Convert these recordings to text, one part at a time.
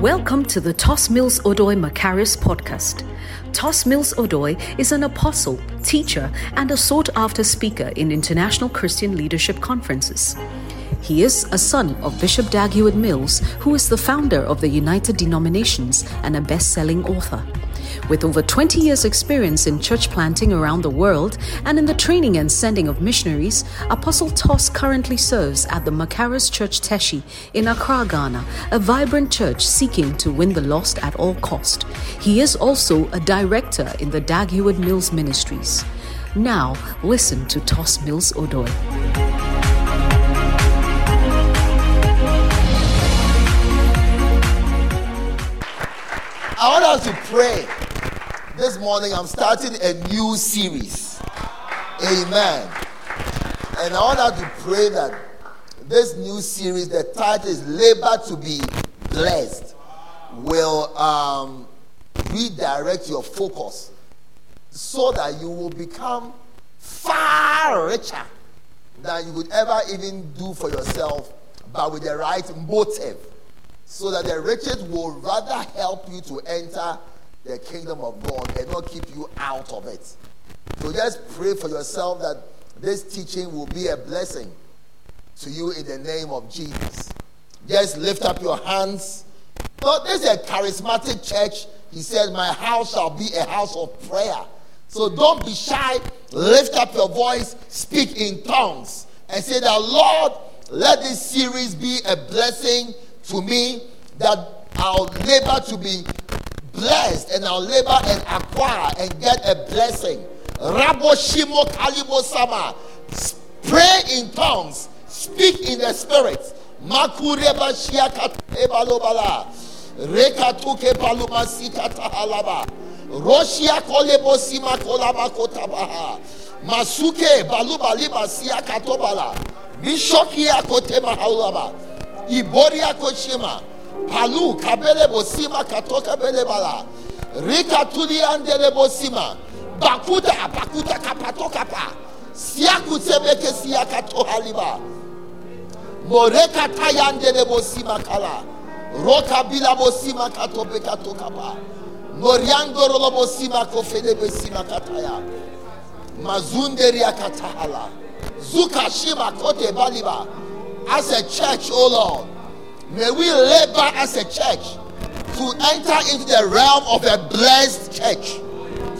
Welcome to the Tos Mills Odoi Macarius podcast. Tos Mills Odoi is an apostle, teacher, and a sought after speaker in international Christian leadership conferences. He is a son of Bishop Dag Heward Mills, who is the founder of the United Denominations and a best selling author. With over 20 years' experience in church planting around the world and in the training and sending of missionaries, Apostle Tos currently serves at the Macarius Church Teshie in Accra, Ghana, a vibrant church seeking to win the lost at all cost. He is also a director in the Dag Heward Mills Ministries. Now, listen to Tos Mills Odoi. I want us to pray. This morning I'm starting a new series. Amen. And I want to pray that this new series, the title is Labor to be Blessed, will um, redirect your focus so that you will become far richer than you would ever even do for yourself, but with the right motive so that the riches will rather help you to enter the kingdom of God and not keep you out of it. So just pray for yourself that this teaching will be a blessing to you in the name of Jesus. Just lift up your hands. No, this is a charismatic church. He said, My house shall be a house of prayer. So don't be shy. Lift up your voice, speak in tongues, and say that, Lord, let this series be a blessing to me that I'll labor to be blessed and I'll labor and acquire and get a blessing. Rabo Shimo Kalibo Sama. Pray in tongues. Speak in the spirit. Makureba Shiakat Ebalobala. Rekatuke Paluma Sikata Halaba. Roshia Kolebo Sima Kolaba Kotabaha. Masuke Baluba Liba Siakatobala. Bishokia Kotema Haulaba. Iboria Koshima. Palu Kabele Bosima Katoka Belebala. Rika Tuli Andele Bosima. Bakuta Bakuta Kapato Kapa. Siaku Sebeke Siakato Haliba. Moreka Tayandele Bosima Kala. Roka Bila Bosima Katobe Katokapa. Moriando Rolo Bosima Kofele Bosima Kataya. Mazunderia Katahala. Zuka Shima Kote Baliba as a church, oh Lord, may we labor as a church to enter into the realm of a blessed church.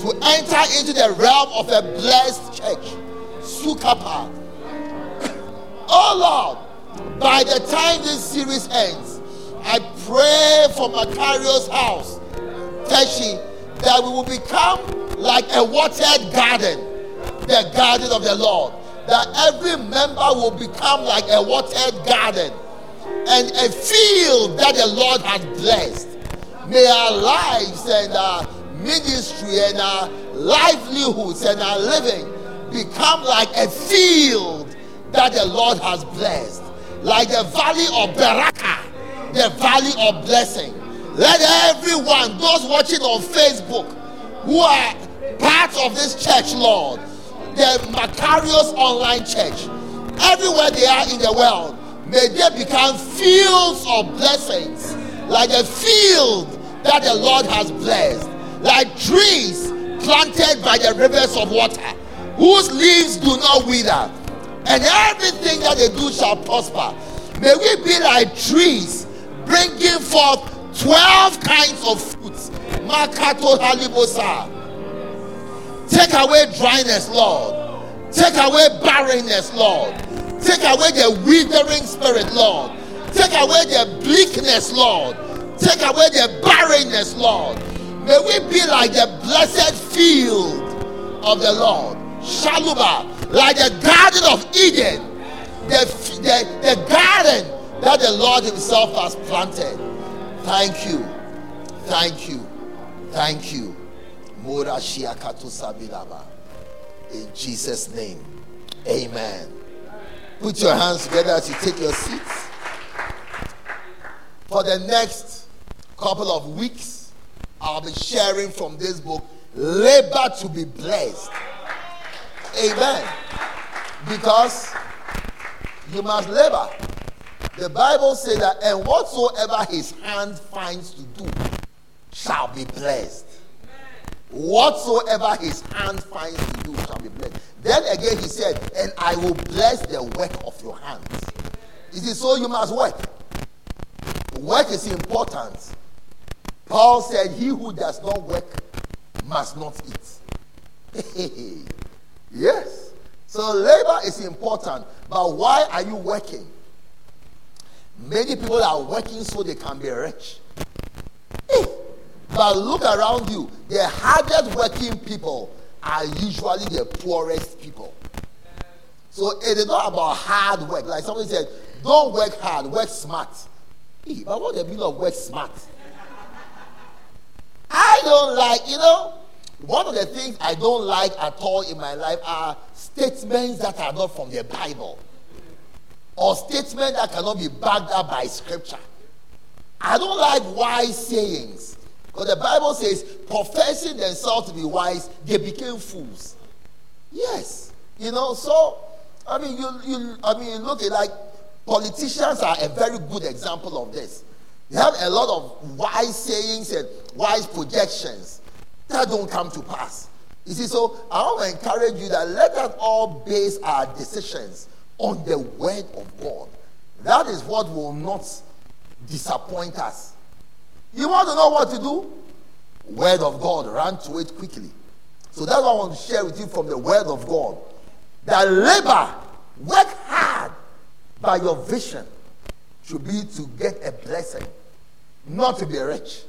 To enter into the realm of a blessed church. Sukapa. Oh Lord, by the time this series ends, I pray for Macarius house, Teshie, that we will become like a watered garden, the garden of the Lord that every member will become like a watered garden and a field that the Lord has blessed. May our lives and our ministry and our livelihoods and our living become like a field that the Lord has blessed, like the valley of Berachah, the valley of blessing. Let everyone, those watching on Facebook, who are part of this church, Lord, the Macarius Online Church, everywhere they are in the world, may they become fields of blessings, like a field that the Lord has blessed, like trees planted by the rivers of water, whose leaves do not wither, and everything that they do shall prosper. May we be like trees bringing forth 12 kinds of fruits. Makato. Take away dryness, Lord. Take away barrenness, Lord. Take away the withering spirit, Lord. Take away the bleakness, Lord. Take away the barrenness, Lord. May we be like the blessed field of the Lord. Shaluba, like the garden of Eden, the, the, the garden that the Lord Himself has planted. Thank you. Thank you. Thank you. In Jesus' name. Amen. Put your hands together as you take your seats. For the next couple of weeks, I'll be sharing from this book, Labor to be Blessed. Amen. Because you must labor. The Bible says that, and whatsoever his hand finds to do shall be blessed. Whatsoever his hand finds to do shall be blessed. Then again he said, and I will bless the work of your hands. Is it so you must work? Work is important. Paul said, He who does not work must not eat. yes. So labor is important. But why are you working? Many people are working so they can be rich. But look around you. The hardest working people are usually the poorest people. So it is not about hard work. Like somebody said, don't work hard, work smart. Hey, but what the meaning of work smart? I don't like, you know, one of the things I don't like at all in my life are statements that are not from the Bible or statements that cannot be backed up by scripture. I don't like wise sayings. Because the Bible says, professing themselves to be wise, they became fools. Yes. You know, so I mean you you I mean look at like politicians are a very good example of this. They have a lot of wise sayings and wise projections that don't come to pass. You see, so I want to encourage you that let us all base our decisions on the word of God. That is what will not disappoint us. You want to know what to do? Word of God, run to it quickly. So that's what I want to share with you from the word of God. That labor, work hard, by your vision should be to get a blessing, not to be rich.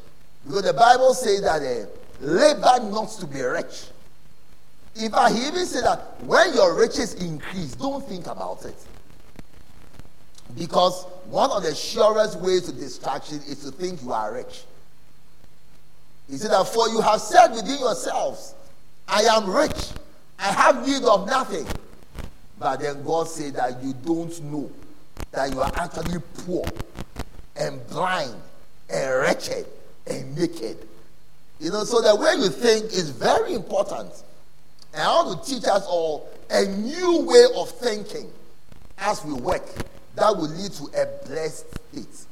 Because the Bible says that uh, labor not to be rich. In fact, he even said that when your riches increase, don't think about it. Because one of the surest ways to distraction is to think you are rich. He said that for you have said within yourselves, I am rich, I have need of nothing. But then God said that you don't know that you are actually poor and blind and wretched and naked. You know, so the way you think is very important. And I want to teach us all a new way of thinking as we work that will lead to a blessed state.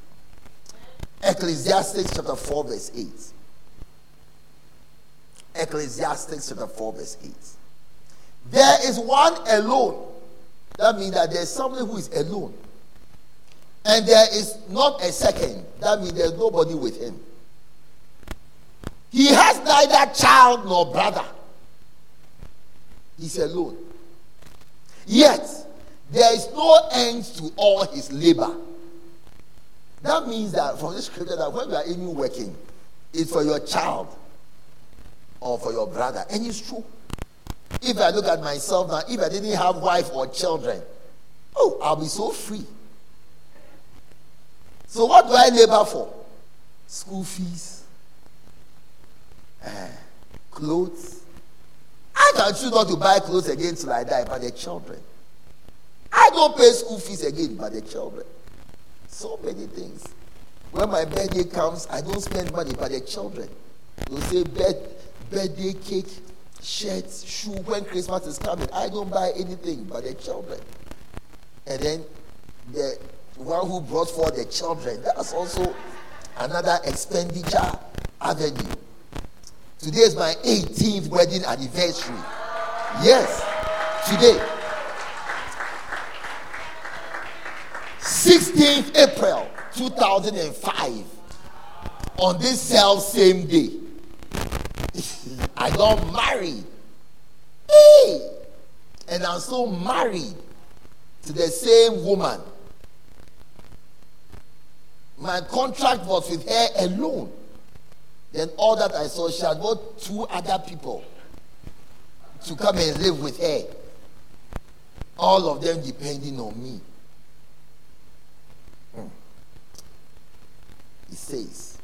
Ecclesiastes chapter 4, verse 8. Ecclesiastes chapter 4, verse 8. There is one alone. That means that there's somebody who is alone. And there is not a second. That means there's nobody with him. He has neither child nor brother. He's alone. Yet, there is no end to all his labor. That means that from this scripture, that when you are even working, it's for your child or for your brother. And it's true. If I look at myself now, if I didn't have wife or children, oh, I'll be so free. So what do I labor for? School fees, uh, clothes. I can choose not to buy clothes again till I die, but the children. I don't pay school fees again, but the children. So many things. When my birthday comes, I don't spend money, but the children. You say bed, birthday cake, shirts, shoe. When Christmas is coming, I don't buy anything but the children. And then the one who brought for the children. That's also another expenditure avenue. Today is my 18th wedding anniversary. Yes, today. 16th April 2005. On this self same day, I got married. Hey! And I'm still married to the same woman my contract was with her alone. Then all that I saw, she had got two other people to come and live with her. All of them depending on me. He says,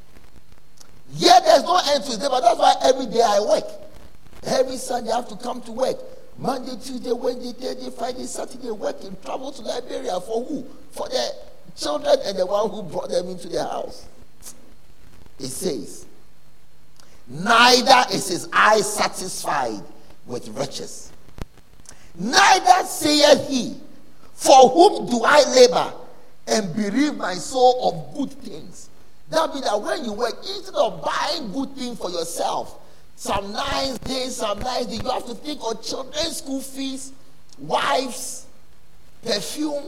Yeah, there's no end to it, but that's why every day I work. Every Sunday I have to come to work. Monday, Tuesday, Wednesday, Thursday, Friday, Saturday, working, travel to Liberia for who? For the children and the one who brought them into the house. It says, Neither is his eye satisfied with riches, neither saith he, For whom do I labor and bereave my soul of good things. That means that when you work, instead of buying good things for yourself, some nice days, some nice days, you have to think of children's school fees, wives, perfume,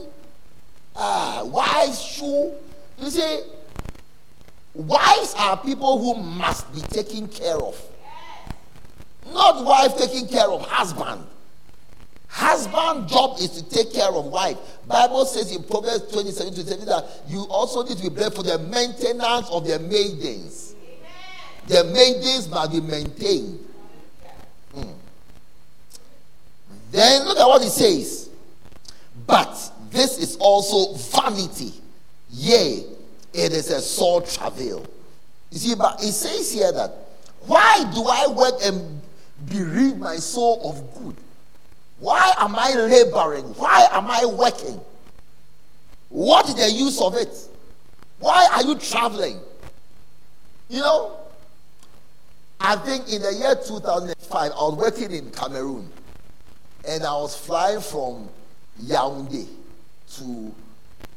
uh, wives' shoe. You see, wives are people who must be taken care of. Not wife taking care of husband. Husband job is to take care of wife. Bible says in Proverbs 27 to 7 that you also need to be blessed for the maintenance of the maidens. The maidens must be maintained. Hmm. Then look at what it says. But this is also vanity. Yea, it is a sore travail. You see, but it says here that why do I work and bereave my soul of good? Why am I laboring? Why am I working? What is the use of it? Why are you traveling? You know, I think in the year 2005, I was working in Cameroon and I was flying from Yaoundé to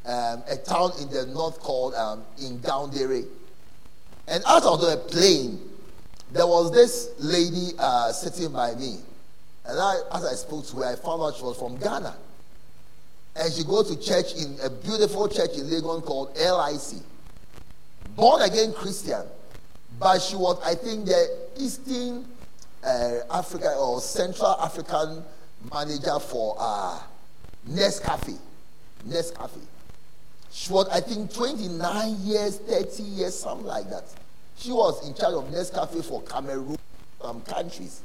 um, a town in the north called um, Ngaoundéré. And was on a plane, there was this lady uh, sitting by me. And I, as I spoke to her, I found out she was from Ghana. And she goes to church in a beautiful church in Legon called LIC. Born again Christian. But she was, I think, the Eastern uh, Africa or Central African manager for uh, Nescafe. Nescafe. She was, I think, 29 years, 30 years, something like that. She was in charge of Nescafe for Cameroon countries.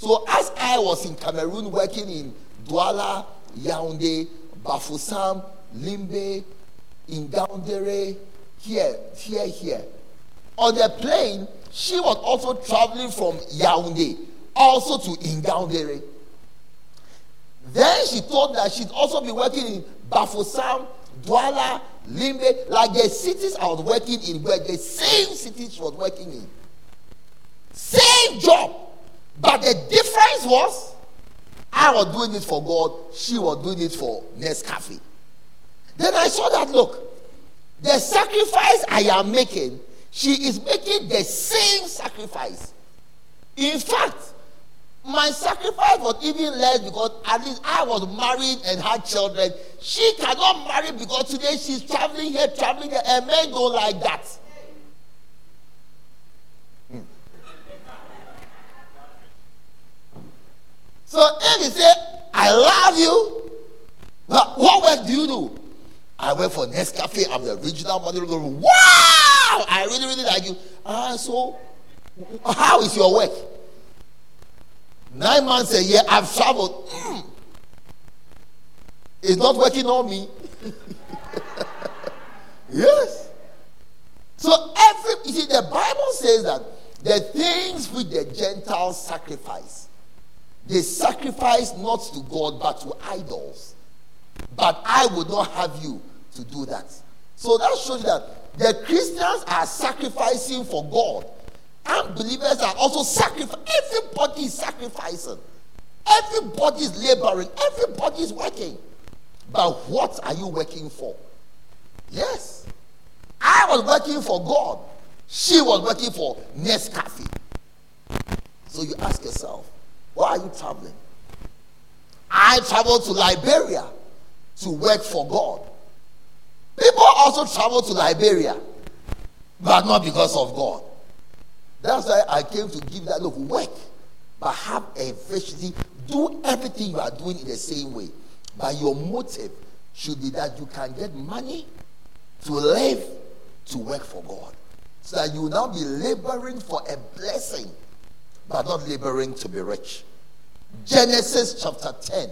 So as I was in Cameroon working in Douala, Yaoundé, Bafoussam, Limbe, in Ngaoundéré, here, here, here. On the plane, she was also traveling from Yaoundé, also to Ngaoundéré. Then she told that she'd also be working in Bafoussam, Douala, Limbe, like the cities I was working in, were the same cities she was working in. Same job. But the difference was, I was doing it for God, she was doing it for Nescafe. Then I saw that look, the sacrifice I am making, she is making the same sacrifice. In fact, my sacrifice was even less because at least I was married and had children. She cannot marry because today she's traveling here, traveling there, and men don't like that. So if he say, I love you, what work do you do? I work for Nescafe. I'm the original money. Wow! I really, really like you. Ah, so how is your work? Nine months a year, I've traveled. Mm. It's not working on me. yes. So every you see, the Bible says that the things which the Gentiles sacrifice, they sacrifice not to God but to idols. But I would not have you to do that. So that shows that the Christians are sacrificing for God. Unbelievers are also sacrificing. Everybody is sacrificing. Everybody is laboring. Everybody is working. But what are you working for? Yes. I was working for God. She was working for Nescafe. So you ask yourself, why are you traveling? I traveled to Liberia to work for God. People also travel to Liberia, but not because of God. That's why I came to give that look work, but have a vision. Do everything you are doing in the same way. But your motive should be that you can get money to live, to work for God. So that you will now be laboring for a blessing, but not laboring to be rich. Genesis chapter 10.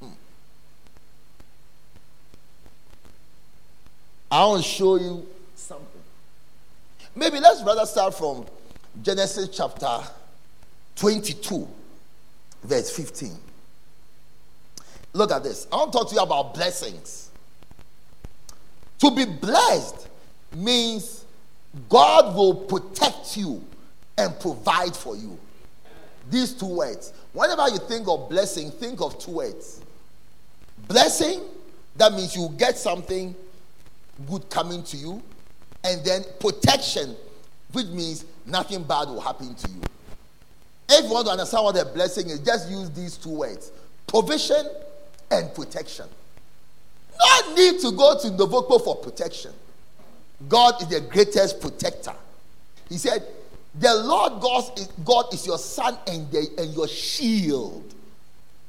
Hmm. I want to show you something. Maybe let's rather start from Genesis chapter 22, verse 15. Look at this. I want to talk to you about blessings. To be blessed means God will protect you and provide for you. These two words. Whenever you think of blessing, think of two words blessing That means you get something good coming to you, and then protection, which means nothing bad will happen to you. If you want to understand what a blessing is, just use these two words provision and protection. No need to go to Nogokpo for protection. God is the greatest protector. He said, The Lord God is, God is your son and, the, and your shield.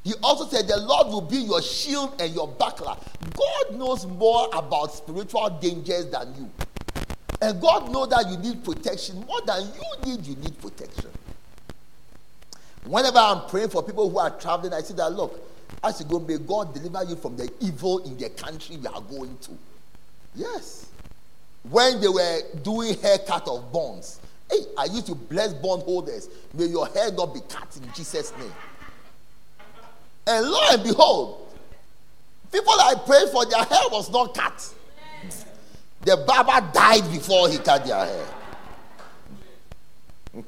He also said, The Lord will be your shield and your buckler. God knows more about spiritual dangers than you. And God knows that you need protection more than you need, you need protection. Whenever I'm praying for people who are traveling, I say that, look, as you go, may God deliver you from the evil in the country you are going to. Yes. When they were doing haircut of bonds, hey, I used to bless bondholders. May your hair not be cut in Jesus' name. And lo and behold, people I prayed for, their hair was not cut. The barber died before he cut their hair.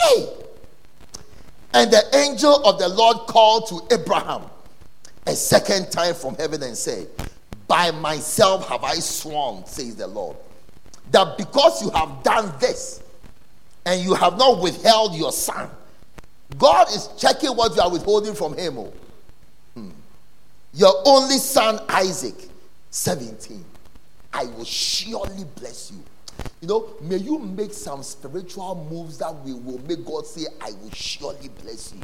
hey! And the angel of the Lord called to Abraham a second time from heaven and said, By myself have I sworn, says the Lord, that because you have done this and you have not withheld your son, God is checking what you are withholding from him. Oh. Hmm. Your only son, Isaac, 17. I will surely bless you. You know, may you make some spiritual moves that we will make God say, I will surely bless you.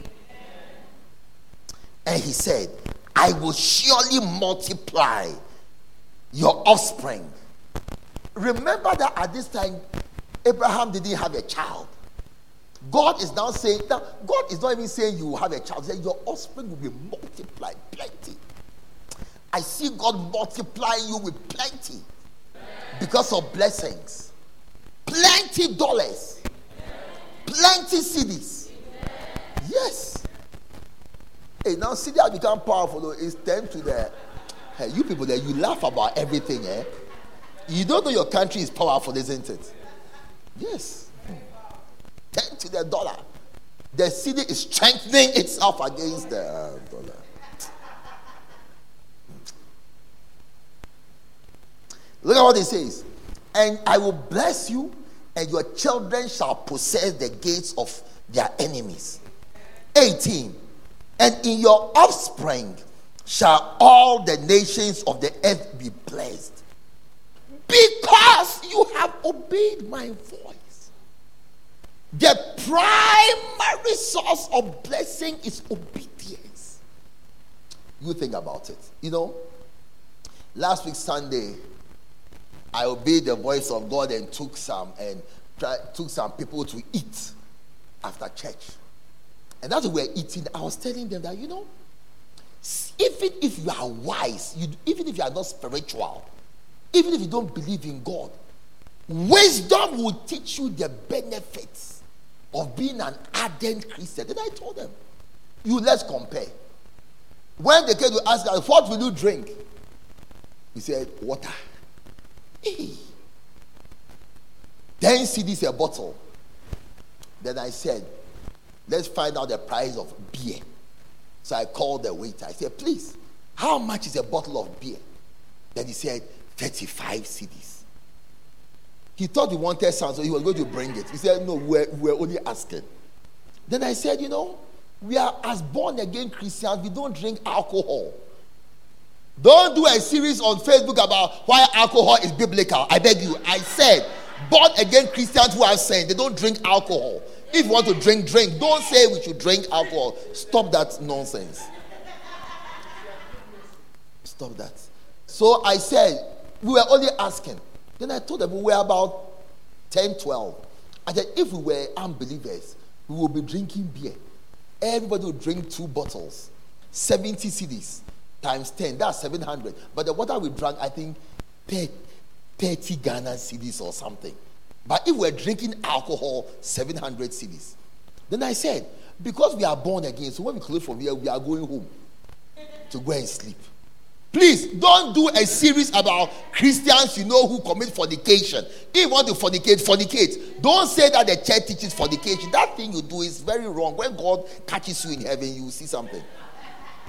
And he said, I will surely multiply your offspring. Remember that at this time, Abraham didn't have a child. God is now saying that God is not even saying you will have a child. Saying your offspring will be multiplied plenty. I see God multiplying you with plenty because of blessings. Plenty dollars. Plenty cedis. Yes. Hey, now cedi has become powerful though. It's 10 to the. Hey, you people there, you laugh about everything, eh? You don't know your country is powerful, isn't it? Yes. 10 to the dollar. The cedi is strengthening itself against the uh, dollar. Look at what it says. And I will bless you, and your children shall possess the gates of their enemies. 18. And in your offspring shall all the nations of the earth be blessed. Because you have obeyed my voice. The primary source of blessing is obedience. You think about it. You know, last week, Sunday, I obeyed the voice of God and took some and try, took some people to eat after church. And as we were eating, I was telling them that you know, even if you are wise, you, even if you are not spiritual, even if you don't believe in God, wisdom will teach you the benefits of being an ardent Christian. Then I told them, you let's compare. When they came to ask what will you drink? He said, water. Hey. 10 cedis a bottle. Then I said, let's find out the price of beer. So I called the waiter. I said, please, how much is a bottle of beer? Then he said, 35 cedis. He thought he wanted some, so he was going to bring it. He said, no, we're, we're only asking. Then I said, you know, we are as born again Christians, we don't drink alcohol. Don't do a series on Facebook about why alcohol is biblical. I beg you. I said, born again Christians who are saying they don't drink alcohol. If you want to drink, drink. Don't say we should drink alcohol. Stop that nonsense. Stop that. So I said, we were only asking. Then I told them we were about 10, 12. I said, if we were unbelievers, we would be drinking beer. Everybody would drink two bottles, 70 cedis times 10, that's 700. But the water we drank, I think 30, 30 Ghana cedis or something. But if we're drinking alcohol, 700 cedis. Then I said, because we are born again, so when we close from here, we are going home to go and sleep. Please don't do a series about Christians you know who commit fornication. If you want to fornicate, fornicate. Don't say that the church teaches fornication. That thing you do is very wrong. When God catches you in heaven, you will see something.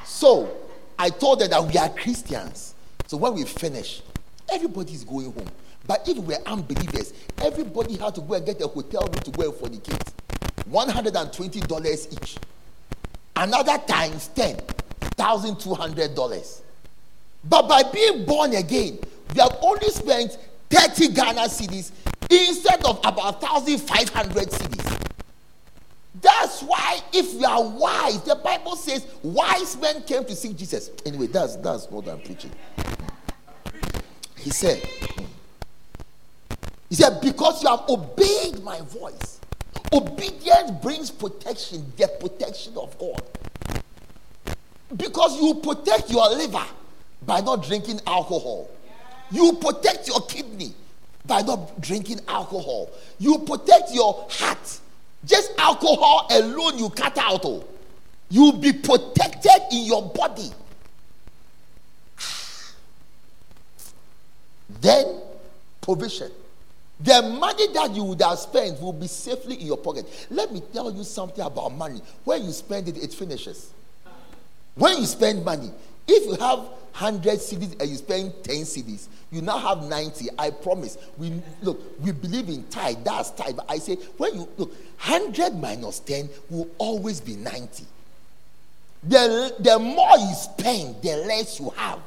So, I told them that we are Christians. So when we finish, everybody is going home. But if we're unbelievers, everybody had to go and get a hotel room to go and fornicate. $120 each. Another times 10, $1,200. But by being born again, we have only spent 30 Ghana cedis instead of about 1,500 cedis. That's why, if you are wise, the Bible says wise men came to see Jesus. Anyway, that's that's what I'm preaching. He said, He said, because you have obeyed my voice. Obedience brings protection, the protection of God. Because you protect your liver by not drinking alcohol. You protect your kidney by not drinking alcohol. You protect your heart. Just alcohol alone, you cut out. Oh. You'll be protected in your body. Then, provision. The money that you would have spent will be safely in your pocket. Let me tell you something about money. When you spend it, it finishes. When you spend money, if you have 100 cedis and you spend 10 cedis, you now have 90. I promise. We look, we believe in tithe. That's tithe. But I say, when you look, 100 minus 10 will always be 90. The, the more you spend, the less you have.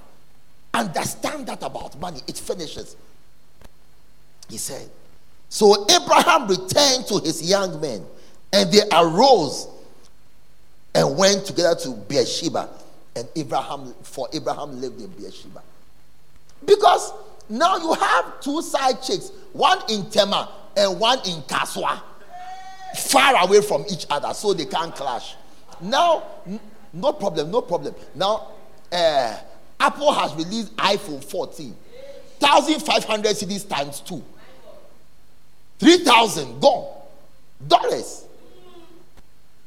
Understand that about money. It finishes. He said, So Abraham returned to his young men, and they arose and went together to Beersheba. And Abraham, for Abraham lived in Beersheba. Because now you have two side chicks, one in Tema and one in Kasoa, far away from each other so they can't clash. Now, no problem, no problem. Now, uh, Apple has released iPhone 14, 1,500 cedis times two. 3,000 gone. Dollars.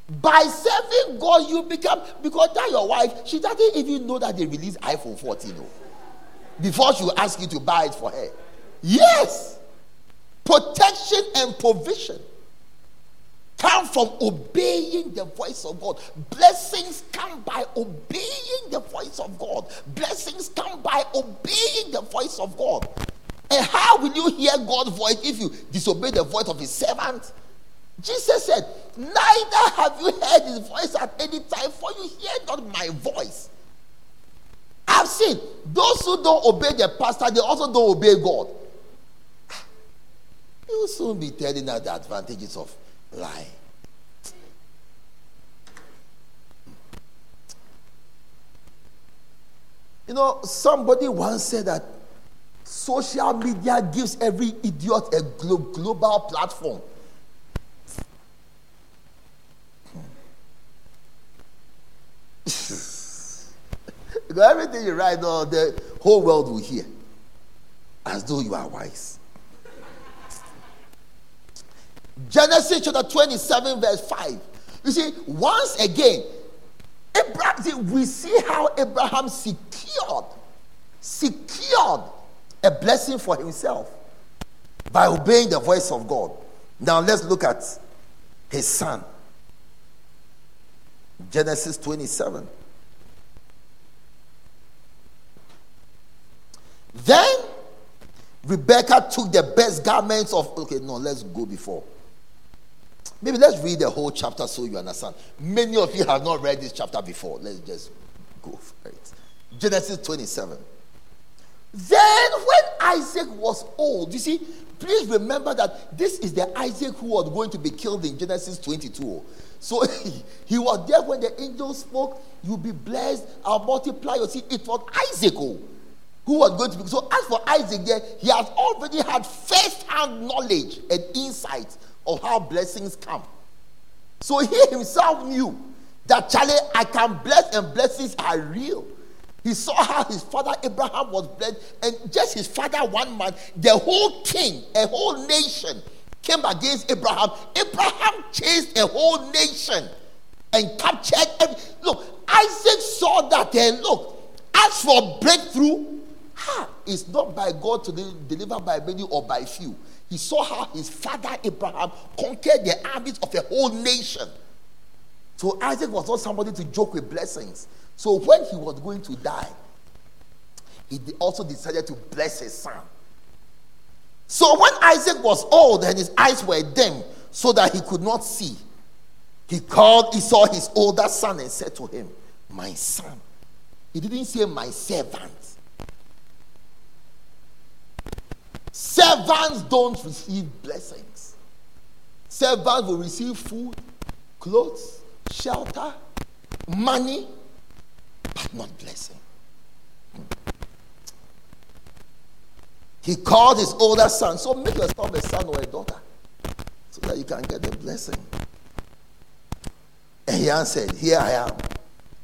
By serving God, you become because that your wife, she doesn't even know that they released iPhone 14 oh, before she will ask you to buy it for her. Yes, protection and provision come from obeying the voice of God. Blessings come by obeying the voice of God. Blessings come by obeying the voice of God. And how will you hear God's voice if you disobey the voice of his servant? Jesus said, Neither have you heard his voice at any time, for you hear not my voice. I've seen those who don't obey their pastor, they also don't obey God. Ah, you will soon be telling us the advantages of lying. You know, somebody once said that social media gives every idiot a glo- global platform. Because everything you write, no, the whole world will hear, as though you are wise. Genesis chapter 27, verse 5. You see, once again, Abraham, we see how Abraham secured, secured a blessing for himself by obeying the voice of God. Now let's look at his son. Genesis 27. Then Rebecca took the best garments of. Okay, no, let's go before. Maybe let's read the whole chapter so you understand. Many of you have not read this chapter before. Let's just go for it. Genesis 27. Then, when Isaac was old, you see, please remember that this is the Isaac who was going to be killed in Genesis 22. So he, was there when the angel spoke, You'll be blessed, I'll multiply your seed. It was Isaac who, who was going to be. So, as for Isaac, there, he has already had first hand knowledge and insight of how blessings come. So he himself knew that Charlie, I can bless and blessings are real. He saw how his father Abraham was blessed, and just his father, one man, the whole king, a whole nation came against Abraham. Abraham chased a whole nation and captured. Every, look, Isaac saw that, and look, as for breakthrough, ha, it's not by God to deliver by many or by few. He saw how his father Abraham conquered the armies of a whole nation. So Isaac was not somebody to joke with blessings. So when he was going to die, he also decided to bless his son. So when Isaac was old and his eyes were dim, so that he could not see, he called Esau his older son and said to him, My son. He didn't say, My servant. Servants don't receive blessings. Servants will receive food, clothes, shelter, money, but not blessing. He called his older son. So make yourself a son or a daughter so that you can get the blessing. And he answered, Here I am.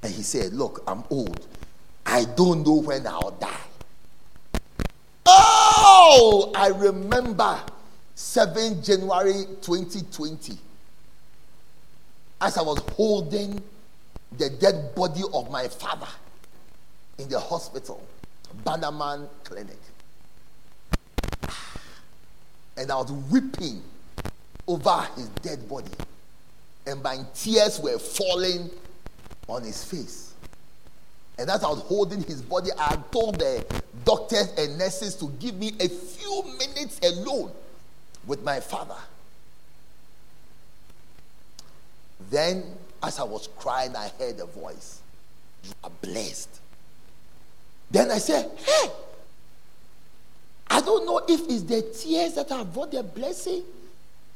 And he said, Look, I'm old. I don't know when I'll die. Oh, I remember 7 January 2020 as I was holding the dead body of my father in the hospital, Bannerman Clinic. And I was weeping over his dead body. And my tears were falling on his face. And as I was holding his body, I told the doctors and nurses to give me a few minutes alone with my father. Then, as I was crying, I heard a voice. You are blessed. Then I said, Hey, I don't know if it's the tears that have brought the blessing.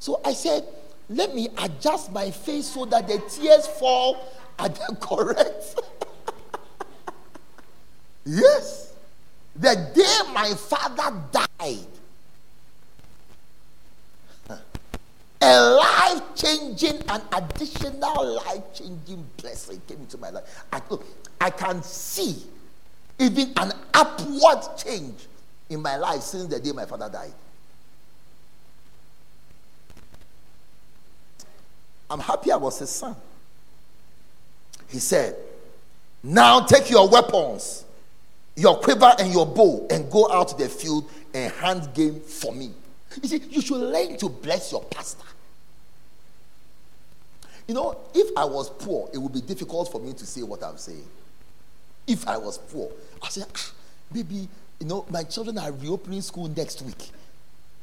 So I said, Let me adjust my face so that the tears fall at the correct. yes. The day my father died, a life changing and additional life changing blessing came into my life. I, I can see even an upward change in my life since the day my father died. I'm happy I was his son. He said, Now take your weapons, your quiver and your bow, and go out to the field and hand game for me. You see, you should learn to bless your pastor. You know, if I was poor, it would be difficult for me to say what I'm saying. If I was poor, I say, ah, maybe, you know, my children are reopening school next week.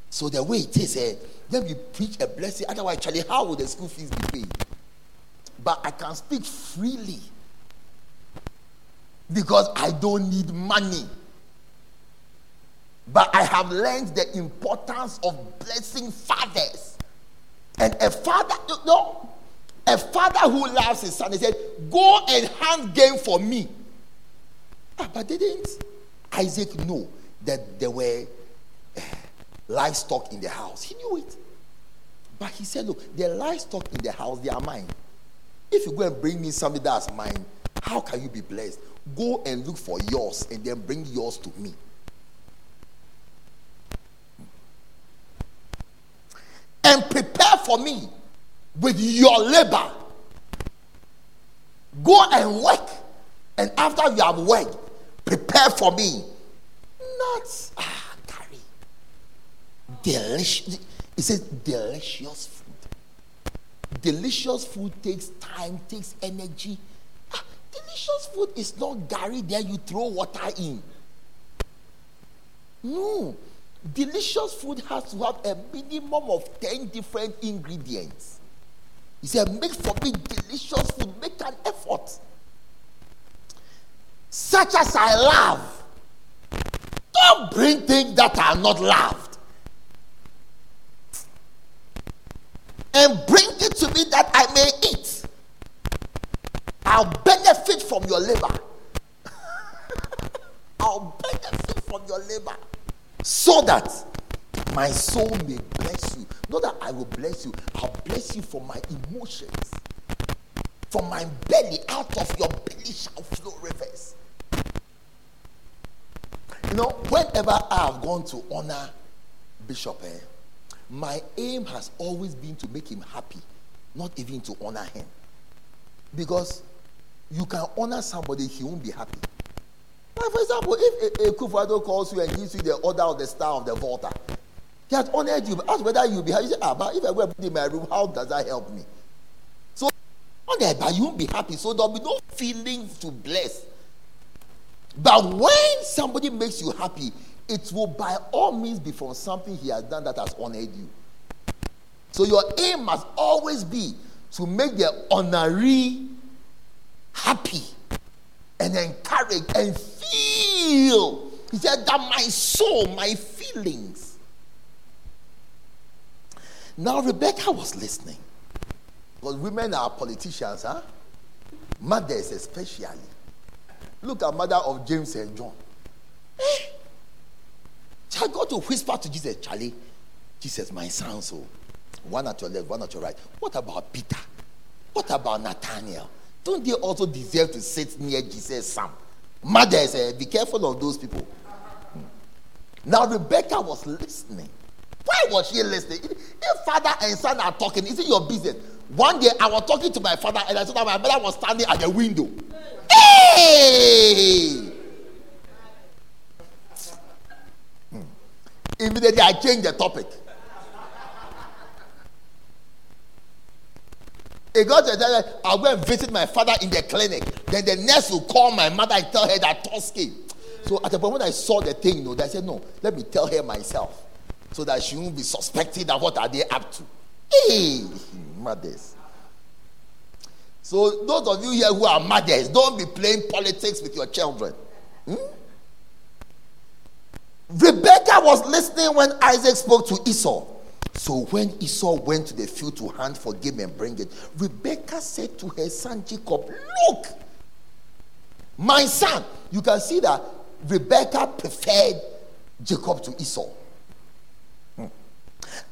So the way it is, eh, let me preach a blessing. Otherwise, Charlie, how will the school fees be paid? But I can speak freely because I don't need money. But I have learned the importance of blessing fathers. And a father, you know, a father who loves his son, he said, Go and hand game for me. Ah, but they didn't Isaac knew that there were uh, livestock in the house? He knew it. But he said, Look, the livestock in the house, they are mine. If you go and bring me something that's mine, how can you be blessed? Go and look for yours and then bring yours to me. And prepare for me with your labor. Go and work. And after you have worked, prepare for me. Not, ah, carry. Delicious. It says delicious food. Delicious food takes time, takes energy. Ah, delicious food is not gari there you throw water in. No. Delicious food has to have a minimum of 10 different ingredients. He said, Make for me delicious food, make an effort. Such as I love. Don't bring things that are not loved. And bring it to me that I may eat. I'll benefit from your labor. I'll benefit from your labor. So that my soul may bless you. Not that I will bless you, I'll bless you for my emotions. From my belly, out of your belly shall flow rivers. You know, whenever I have gone to honor Bishop, eh, my aim has always been to make him happy, not even to honor him. Because you can honor somebody, he won't be happy. Like for example, if a, Akufo-Addo calls you and gives you the order of the star of the Volta, he has honored you. Ask whether you'll be happy. You say, ah, but if I go in my room, how does that help me? But you won't be happy. So there'll be no feeling to bless. But when somebody makes you happy, it will by all means be from something he has done that has honored you. So your aim must always be to make the honoree happy and encourage and feel. He said that my soul, my feelings. Now Rebecca was listening. Because women are politicians, huh? Mothers especially. Look at mother of James and John. Eh? I got to whisper to Jesus, Charlie, Jesus, my son, so one at your left, one at your right. What about Peter? What about Nathaniel? Don't they also deserve to sit near Jesus' son? Mothers, eh, be careful of those people. Now, Rebecca was listening. Why was she listening? If father and son are talking, is it your business? One day I was talking to my father and I saw that my mother was standing at the window. Hey! Hmm. Immediately I changed the topic. It got to time I'll go and visit my father in the clinic. Then the nurse will call my mother and tell her that came. So at the moment I saw the thing, you know, I said, no, let me tell her myself. So that she won't be suspecting that what are they up to. Hey, mothers. So those of you here who are mothers, don't be playing politics with your children. Hmm? Rebecca was listening when Isaac spoke to Esau. So when Esau went to the field to hunt for game and bring it, Rebecca said to her son Jacob, Look, my son. You can see that Rebecca preferred Jacob to Esau.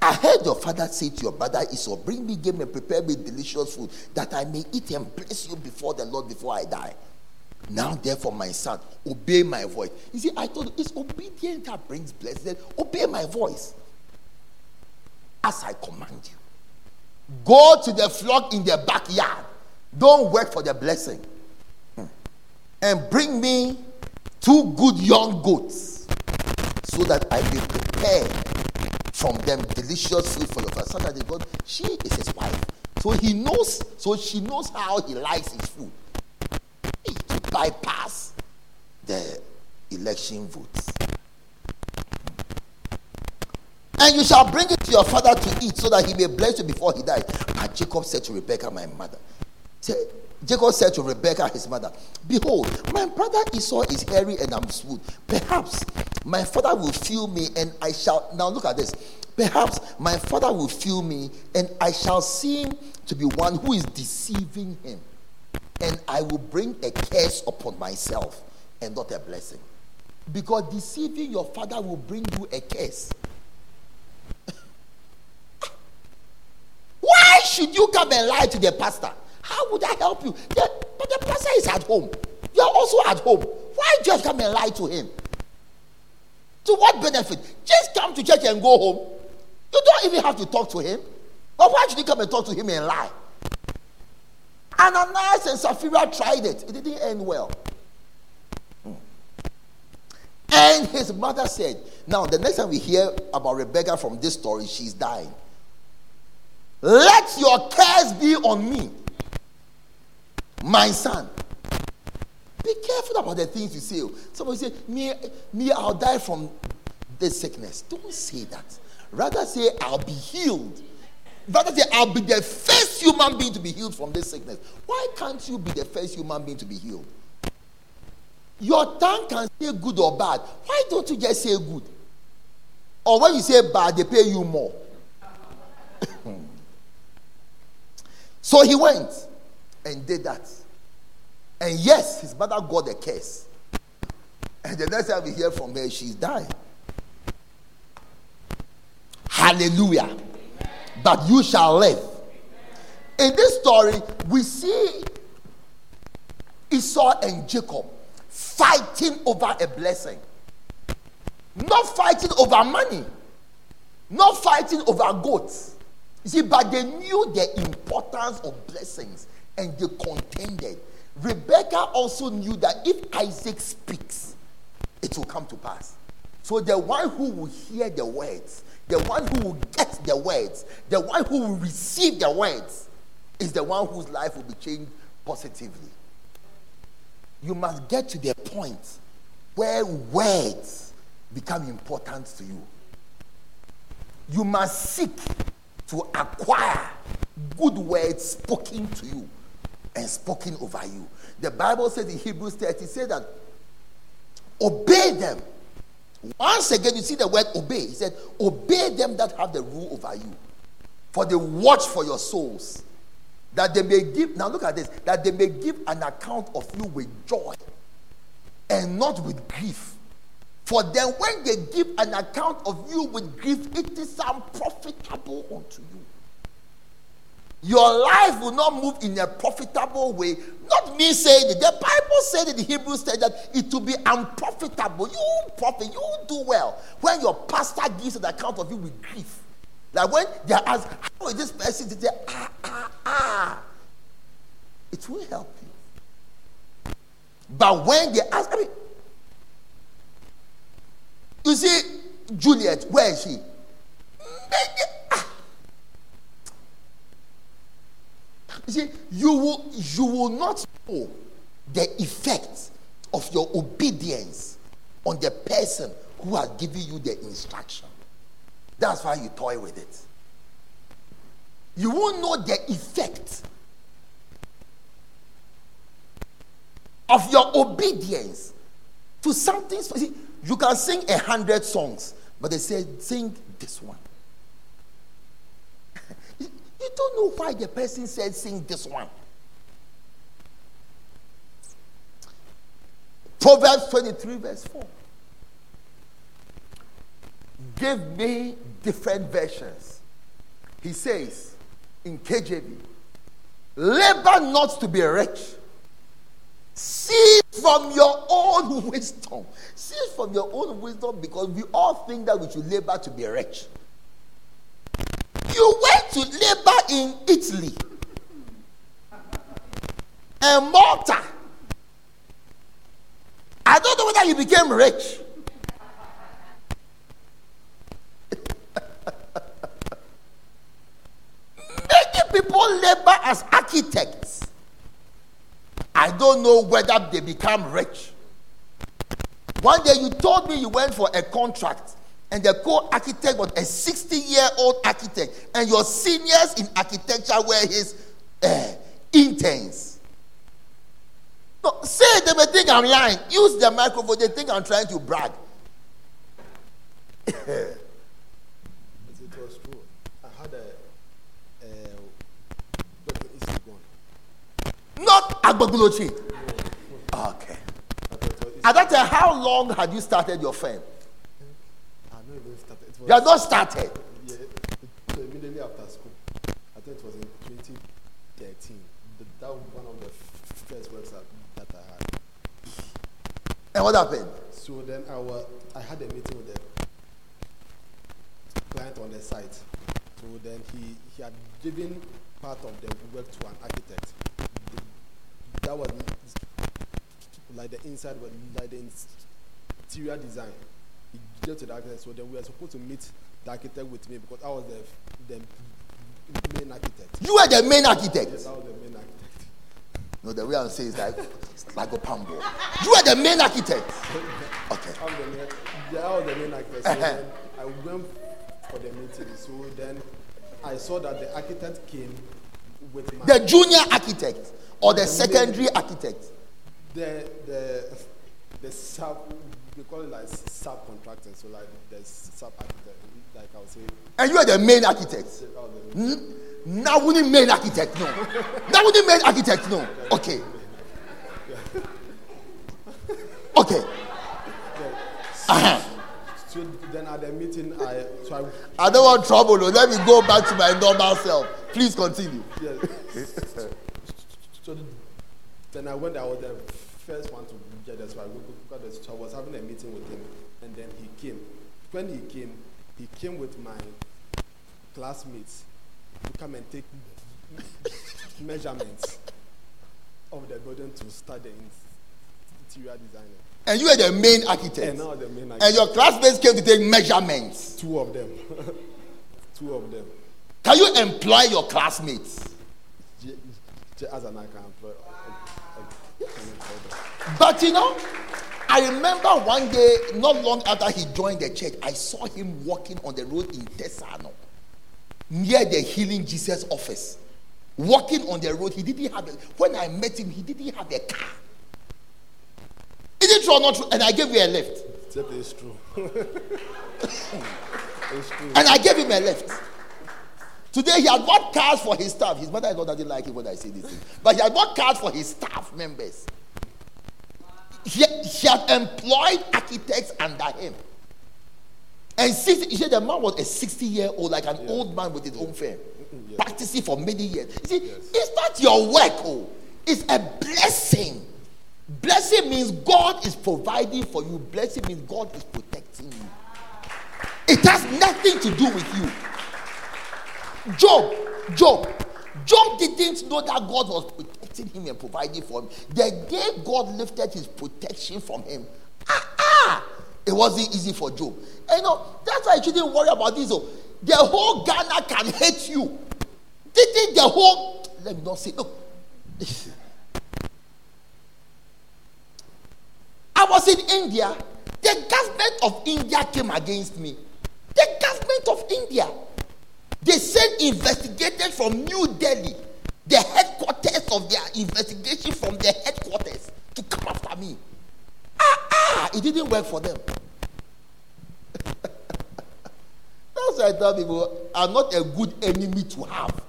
I heard your father say to your brother Esau, Bring me game and prepare me delicious food that I may eat and bless you before the Lord before I die. Now, therefore, my son, obey my voice. You see, I told you, it's obedience that brings blessing. Obey my voice as I command you. Go to the flock in the backyard. Don't work for the blessing. Hmm. And bring me two good young goats so that I may prepare from them delicious food for your father. So that she is his wife. So he knows, so she knows how he likes his food. To bypass the election votes. And you shall bring it to your father to eat so that he may bless you before he dies. But Jacob said to Rebekah, my mother, said, Jacob said to Rebekah, his mother, Behold, my brother Esau is hairy and I'm smooth. Perhaps my father will feel me and I shall. Now look at this. Perhaps my father will feel me and I shall seem to be one who is deceiving him. And I will bring a curse upon myself and not a blessing. Because deceiving your father will bring you a curse. Why should you come and lie to the pastor? How would I help you? The, but the pastor is at home. You are also at home. Why just come and lie to him? To what benefit? Just come to church and go home. You don't even have to talk to him. But why should you come and talk to him and lie? Ananias and Sapphira tried it. It didn't end well. Hmm. And his mother said, Now, the next time we hear about Rebecca from this story, she's dying. Let your cares be on me, my son. Be careful about the things you say. Oh. Somebody say, me, me, I'll die from this sickness. Don't say that. Rather say, I'll be healed. Rather say, I'll be the first human being to be healed from this sickness. Why can't you be the first human being to be healed? Your tongue can say good or bad. Why don't you just say good? Or when you say bad, they pay you more. So he went and did that. And yes, his mother got a curse. And the next time we hear from her, she's dying. Hallelujah. But you shall live. In this story, we see Esau and Jacob fighting over a blessing. Not fighting over money. Not fighting over goats. You see, but they knew the importance of blessings and they contended. Rebecca also knew that if Isaac speaks, it will come to pass. So the one who will hear the words, the one who will get the words, the one who will receive the words is the one whose life will be changed positively. You must get to the point where words become important to you. You must seek to acquire good words spoken to you and spoken over you. The Bible says in Hebrews 30, it says that obey them. Once again, you see the word obey. He said, Obey them that have the rule over you, for they watch for your souls, that they may give, now look at this, that they may give an account of you with joy and not with grief. For then, when they give an account of you with grief, it is unprofitable unto you. Your life will not move in a profitable way. Not me saying it. The Bible said in the Hebrews said that it will be unprofitable. You profit, you do well when your pastor gives an account of you with grief. Like when they ask, How is this person? They say, Ah, ah, ah. It will help you. But when they ask, I mean, you see, Juliet, where is she? You see, you will, you will not know the effect of your obedience on the person who has given you the instruction. That's why you toy with it. You won't know the effect of your obedience to something. You can sing a hundred songs, but they say, sing this one. Don't know why the person said sing this one. Proverbs 23, verse 4. Give me different versions. He says in KJV, labor not to be rich. See from your own wisdom. See from your own wisdom because we all think that we should labor to be rich. You went to labor in Italy and Malta. I don't know whether you became rich. Many people labor as architects. I don't know whether they become rich. One day you told me you went for a contract and the co-architect was a 60 year old architect and your seniors in architecture were his uh, interns. No, say they may think i'm lying. Use the microphone. They think i'm trying to brag. It was true i had a uh, not agbagulochi okay. At that time how long had you started your firm you have not started. Yeah, so immediately after school, I think it was in 2013. That was one of the first works that, I had. And what happened? So then I was, I had a meeting with the client on the site. So then he, he had given part of the work to an architect. That was like the inside, like the interior design he gave to the architect. So then we were supposed to meet the architect with me because I was the, the main architect. You were the main architect? Yes, I was the main architect. No, the way I'm saying is like, like a pambo. You were the main architect. Okay. I'm the main, yeah, I was the main architect. So uh-huh. I went for the meeting. So then I saw that the architect came with my. The junior architect or the, the secondary main, architect? The, the, the sub we call it like subcontractors, so like the sub architect, like I would say. And you are the main architect. Now we need main architect, no. now we need main architect, no. Okay. Okay. Uh-huh. So then at the meeting, I so I, I don't want trouble. No. Let me go back to my normal self. Please continue. Yes. so then I went. I was the first one to I was having a meeting with him, and then he came. When he came, he came with my classmates to come and take measurements of the building to start the interior designing. And you were the main architect. And now the main architect. And your classmates came to take measurements. Two of them. Two of them. Can you employ your classmates? As an I can employ, I, I can employ them. But you know, I remember one day, not long after he joined the church, I saw him walking on the road in Tesano, near the Healing Jesus office. Walking on the road, he didn't have a, when I met him, he didn't have a car. Is it true or not true? And I gave you a lift. That is true. it's true. And I gave him a lift. Today he had bought cars for his staff. His mother-in-law doesn't like it when I say this thing. But he had bought cars for his staff members. He, he had employed architects under him. And since he said the man was a 60 year old, like an old man with his own firm, practicing for many years. You see, it's not your work, oh, it's a blessing. Blessing means God is providing for you, blessing means God is protecting you. It has nothing to do with you. Job, Job, Job didn't know that God was protecting him and providing for him. The day God lifted his protection from him, ah, ah, it wasn't easy for Job. And you know, that's why you shouldn't worry about this. Oh. The whole Ghana can hate you. Didn't the whole, let me not say, look. I was in India. The government of India came against me. The government of India. They sent investigators from New Delhi, the headquarters of their investigation from the headquarters, to come after me. Ah, ah, it didn't work for them. That's why I tell people, I'm not a good enemy to have.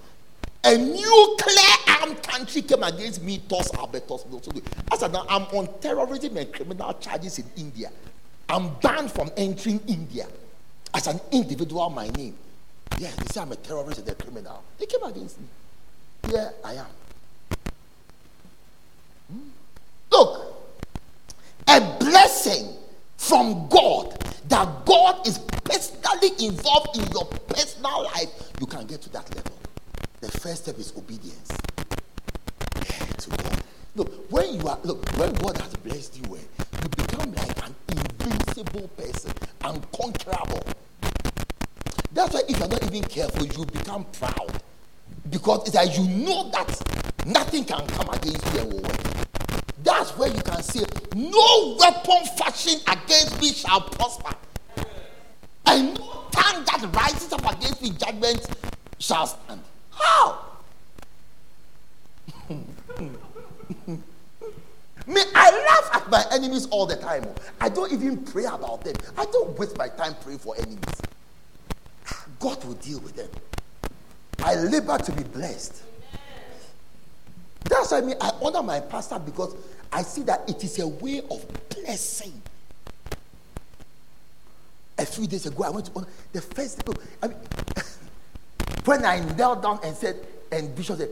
A nuclear armed country came against me, Tos Albertus. I said, now I'm on terrorism and criminal charges in India. I'm banned from entering India as an individual, my name. Yeah, they say I'm a terrorist and a criminal. They came against me. Here I am. Look, a blessing from God that God is personally involved in your personal life, you can get to that level. The first step is obedience. To God. Look, when you are look, when God has blessed you, eh, you become like an invincible person, unconquerable. That's why if you're not even careful, you become proud. Because it's like you know that nothing can come against you and will work. That's where you can say, No weapon fashioned against me shall prosper. And no tongue that rises up against me judgment shall stand. How? Me, I laugh at my enemies all the time. Oh. I don't even pray about them. I don't waste my time praying for enemies. God will deal with them. I labor to be blessed. That's why I mean I honor my pastor because I see that it is a way of blessing. A few days ago, I went to honor the first. I mean, when I knelt down and said, and Bishop said,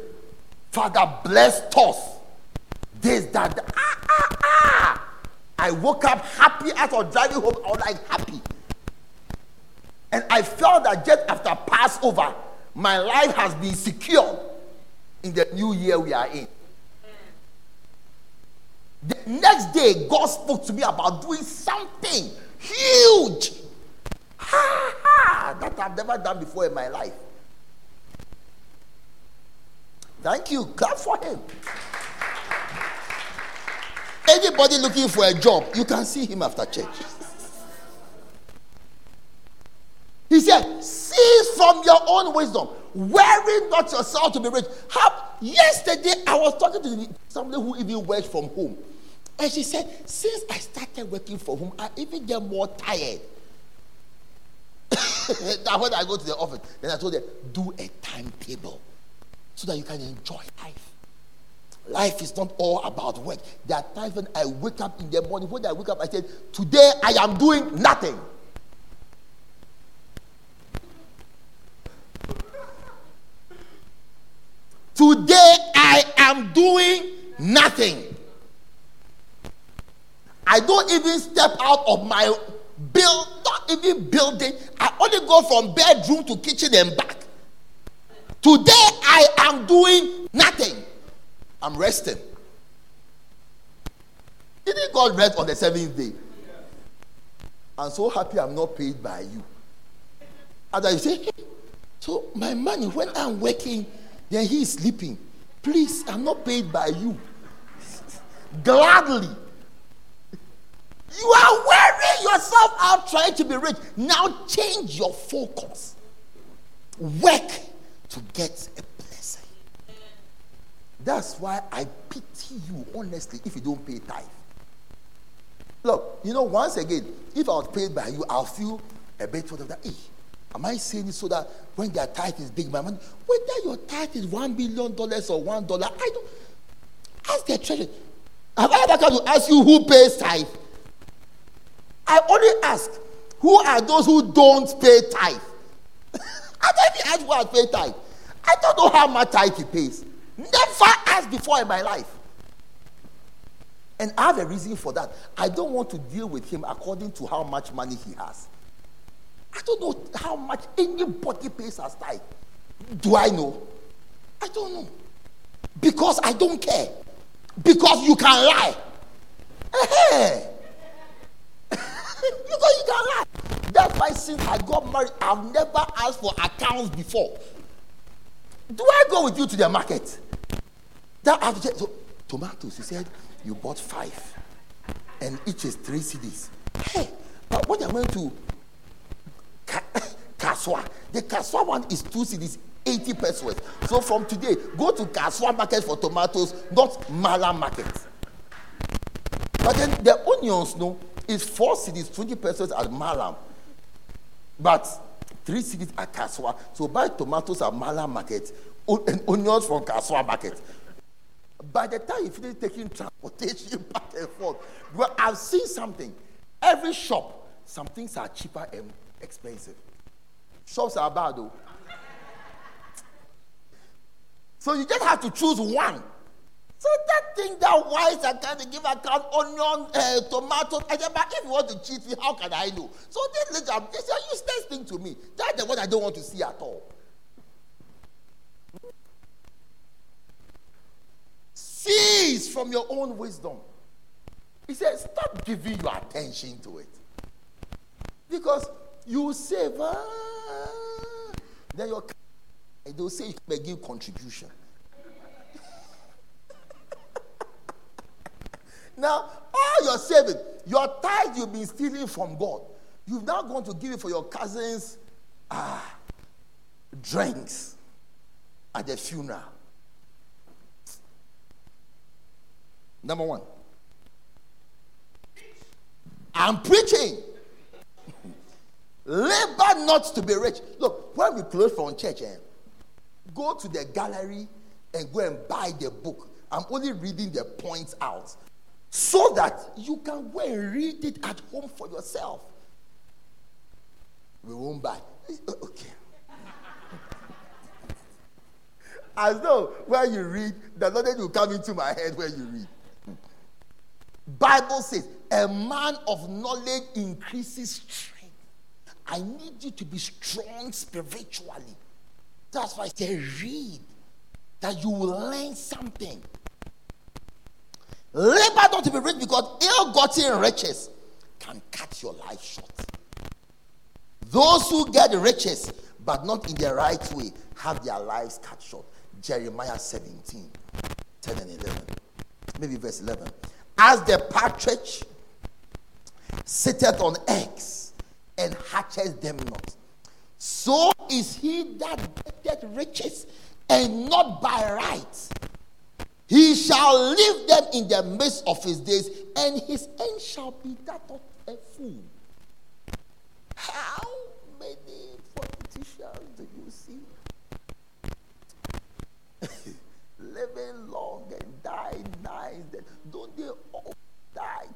Father, bless us. This, that, that. Ah, ah, ah. I woke up happy as driving home. I was like happy. And I felt that just after Passover, my life has been secured in the new year we are in. The next day, God spoke to me about doing something huge. Ha ha! That I've never done before in my life. Thank you. Clap for him. Anybody looking for a job, you can see him after church. He said, Cease from your own wisdom, wearing not yourself to be rich. How, yesterday, I was talking to somebody who even works from home. And she said, Since I started working from home, I even get more tired. that when I go to the office, then I told her, Do a timetable so that you can enjoy life. Life is not all about work. There are times when I wake up in the morning. When I wake up, I said, Today I am doing nothing. Today I am doing nothing. I don't even step out of my build, not even building. I only go from bedroom to kitchen and back. Today I am doing nothing. I'm resting. Didn't God rest on the seventh day? I'm so happy I'm not paid by you. And I say, so my money, when I'm working, then he is sleeping. Please, I'm not paid by you. Gladly. You are wearing yourself out trying to be rich. Now change your focus. Work to get a blessing. That's why I pity you, honestly, if you don't pay tithe. Look, you know, once again, if I was paid by you, I'll feel a bit sort of that. Hey, am I saying it so that when their tithe is big, my money, whether your tithe is one billion dollars or one dollar, I don't ask the treasury. Have I ever come to ask you who pays tithe? I only ask, who are those who don't pay tithe? I don't even ask who has paid tithe. I don't know how much tithe he pays. Never asked before in my life. And I have a reason for that. I don't want to deal with him according to how much money he has. I don't know how much anybody pays as tithe. Do I know? I don't know. Because I don't care. Because you can lie. Hey. because you can lie. That's why since I got married, I've never asked for accounts before. Do I go with you to the market? That I to. So, tomatoes, he said, you bought five. And each is three cedis. Hey, but when I went to Kasoa, the Kasoa one is two cedis, 80 pesewas. So from today, go to Kasoa market for tomatoes, not Mala market. But then the onions, no, is four cedis, 20 pesewas at Malam. But three cedis at Kasoa. So buy tomatoes at Mala market and onions from Kasoa market. By the time you finish taking transportation back and forth, well, I've seen something. Every shop, some things are cheaper and expensive. Shops are bad though. So you just have to choose one. So that thing that wise I can give account onion, uh, tomatoes. I said, but if you want to cheat me, how can I know? So this little, this is a useless thing to me. That's the one I don't want to see at all. Cease from your own wisdom. He said, stop giving your attention to it. Because you save, ah, then your they'll say you may give contribution. now, all your saving, your tithe you've been stealing from God, you've now gone to give it for your cousins' ah, drinks at the funeral. Number one. I'm preaching. Labor not to be rich. Look, when we close from church, eh, go to the gallery and go and buy the book. I'm only reading the points out so that you can go and read it at home for yourself. We won't buy. Eh, eh, okay. As though when you read, the knowledge will come into my head when you read. Hmm. Bible says, a man of knowledge increases. I need you to be strong spiritually. That's why I say read, that you will learn something. Labor not to be rich because ill-gotten riches can cut your life short. Those who get riches but not in the right way have their lives cut short. Jeremiah 17, 10 and 11. Maybe verse 11 as the partridge sitteth on eggs and hatches them not. So is he that getteth riches and not by right. He shall leave them in the midst of his days, and his end shall be that of a fool. How many politicians do you see living long and dying nice? Don't they all die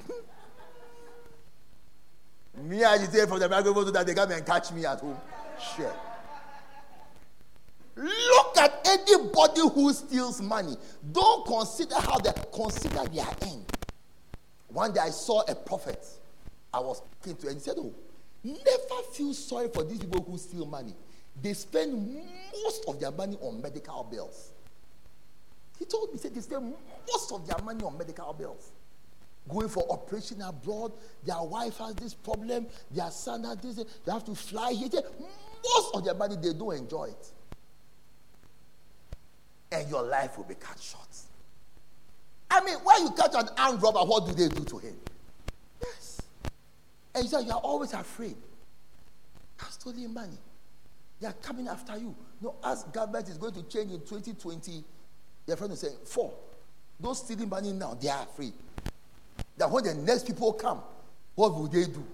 me agitate from the microphone so that they come and catch me at home. Shit. Look at anybody who steals money. Don't consider how they consider their end. One day I saw a prophet. I was talking to and he said, Oh, never feel sorry for these people who steal money. They spend most of their money on medical bills. He told me, he said they spend most of their money on medical bills. Going for operation abroad, their wife has this problem, their son has this, they have to fly here. most of their money, they don't enjoy it. And your life will be cut short. I mean, when you catch an armed robber, what do they do to him? Yes. And you say, you are always afraid. I've stolen money. They are coming after you. No, as government is going to change in 2020, their friend is saying, four. Those stealing money now, they are afraid. That when the next people come, what will they do?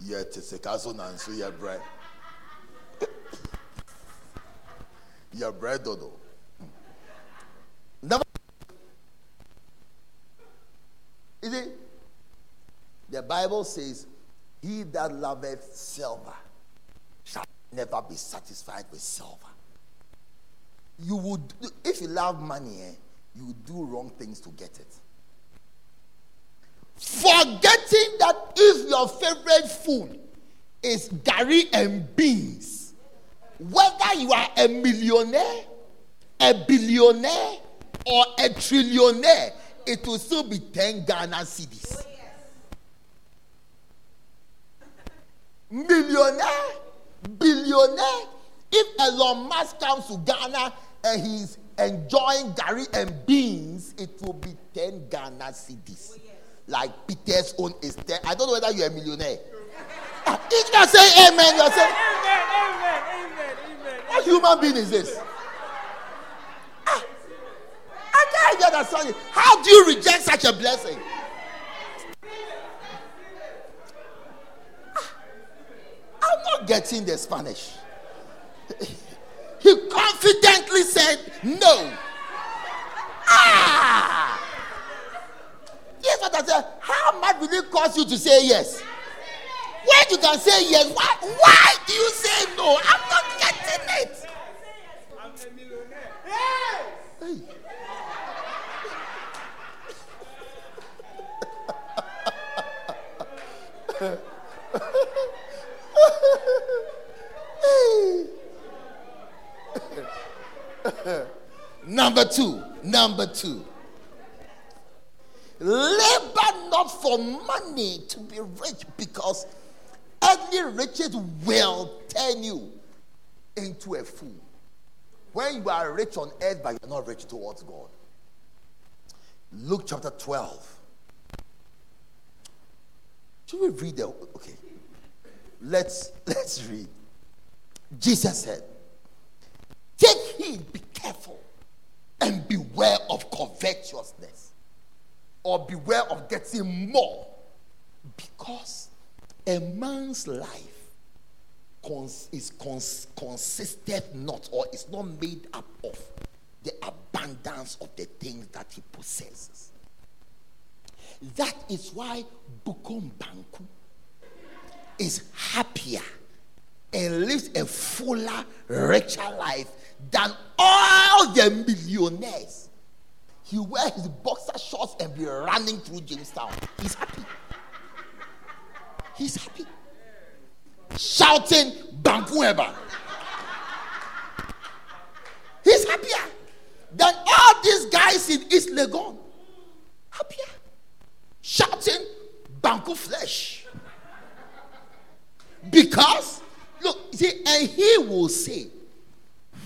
Yeah, it's a castle and so your bread. Your bread, dodo. Never. Is it? The Bible says, He that loveth silver shall never be satisfied with silver. You would, if you love money, eh, you do wrong things to get it. Forgetting that if your favorite food is gari and beans, whether you are a millionaire, a billionaire, or a trillionaire, it will still be 10 Ghana cedis. Millionaire, billionaire. If Elon Musk comes to Ghana and he's enjoying gari and beans, it will be 10 Ghana cedis. Like Peter's own is 10. I don't know whether you're a millionaire. Each can say amen. You're saying, Amen, amen, amen, amen. what human being is this? Ah, I can't understand it. How do you reject such a blessing? Ah, I'm not getting the Spanish. He confidently said no. Ah! Yes, what I said. How much will it cost you to say yes? When you can say yes, why, why do you say no? I'm not getting it. Millionaire. Hey. number two, number two. Labor not for money to be rich because earthly riches will turn you into a fool. When you are rich on earth, but you're not rich towards God. Luke chapter 12. Should we read the okay? Let's let's read. Jesus said, Take heed, be careful, and beware of covetousness, or beware of getting more, because a man's life cons- is cons- consisted not or is not made up of the abundance of the things that he possesses. That is why Bukom Banku is happier and lives a fuller, richer life than all the millionaires. He wears his boxer shorts and be running through Jamestown. He's happy. He's happy. Shouting Bankueba. He's happier than all these guys in East Legon. Happier. Shouting Banku flesh. Because, look, see, and he will say,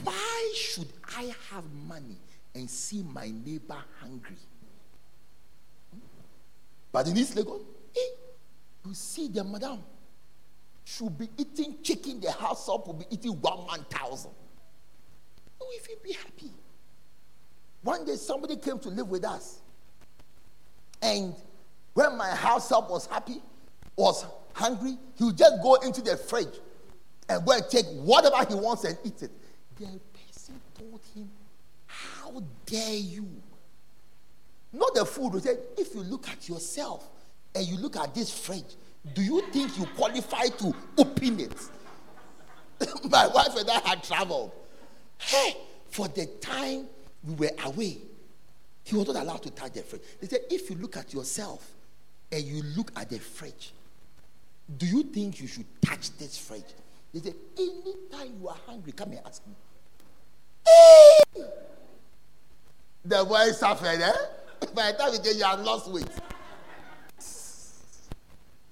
Why should I have money and see my neighbor hungry? But in East Legon, eh, you see the madam should be eating chicken, the house up will be eating one man thousand. Oh, if you be happy. One day somebody came to live with us. And when my house up was happy, was hungry, he would just go into the fridge and go and take whatever he wants and eat it. The person told him, How dare you? Not the food. He said, If you look at yourself and you look at this fridge, do you think you qualify to open it? My wife and I had traveled. Hey, for the time we were away, he was not allowed to touch the fridge. They said, if you look at yourself and you look at the fridge, do you think you should touch this fridge? They said, anytime you are hungry, come and ask me. The boy suffered, eh? By the time he came, you had lost weight.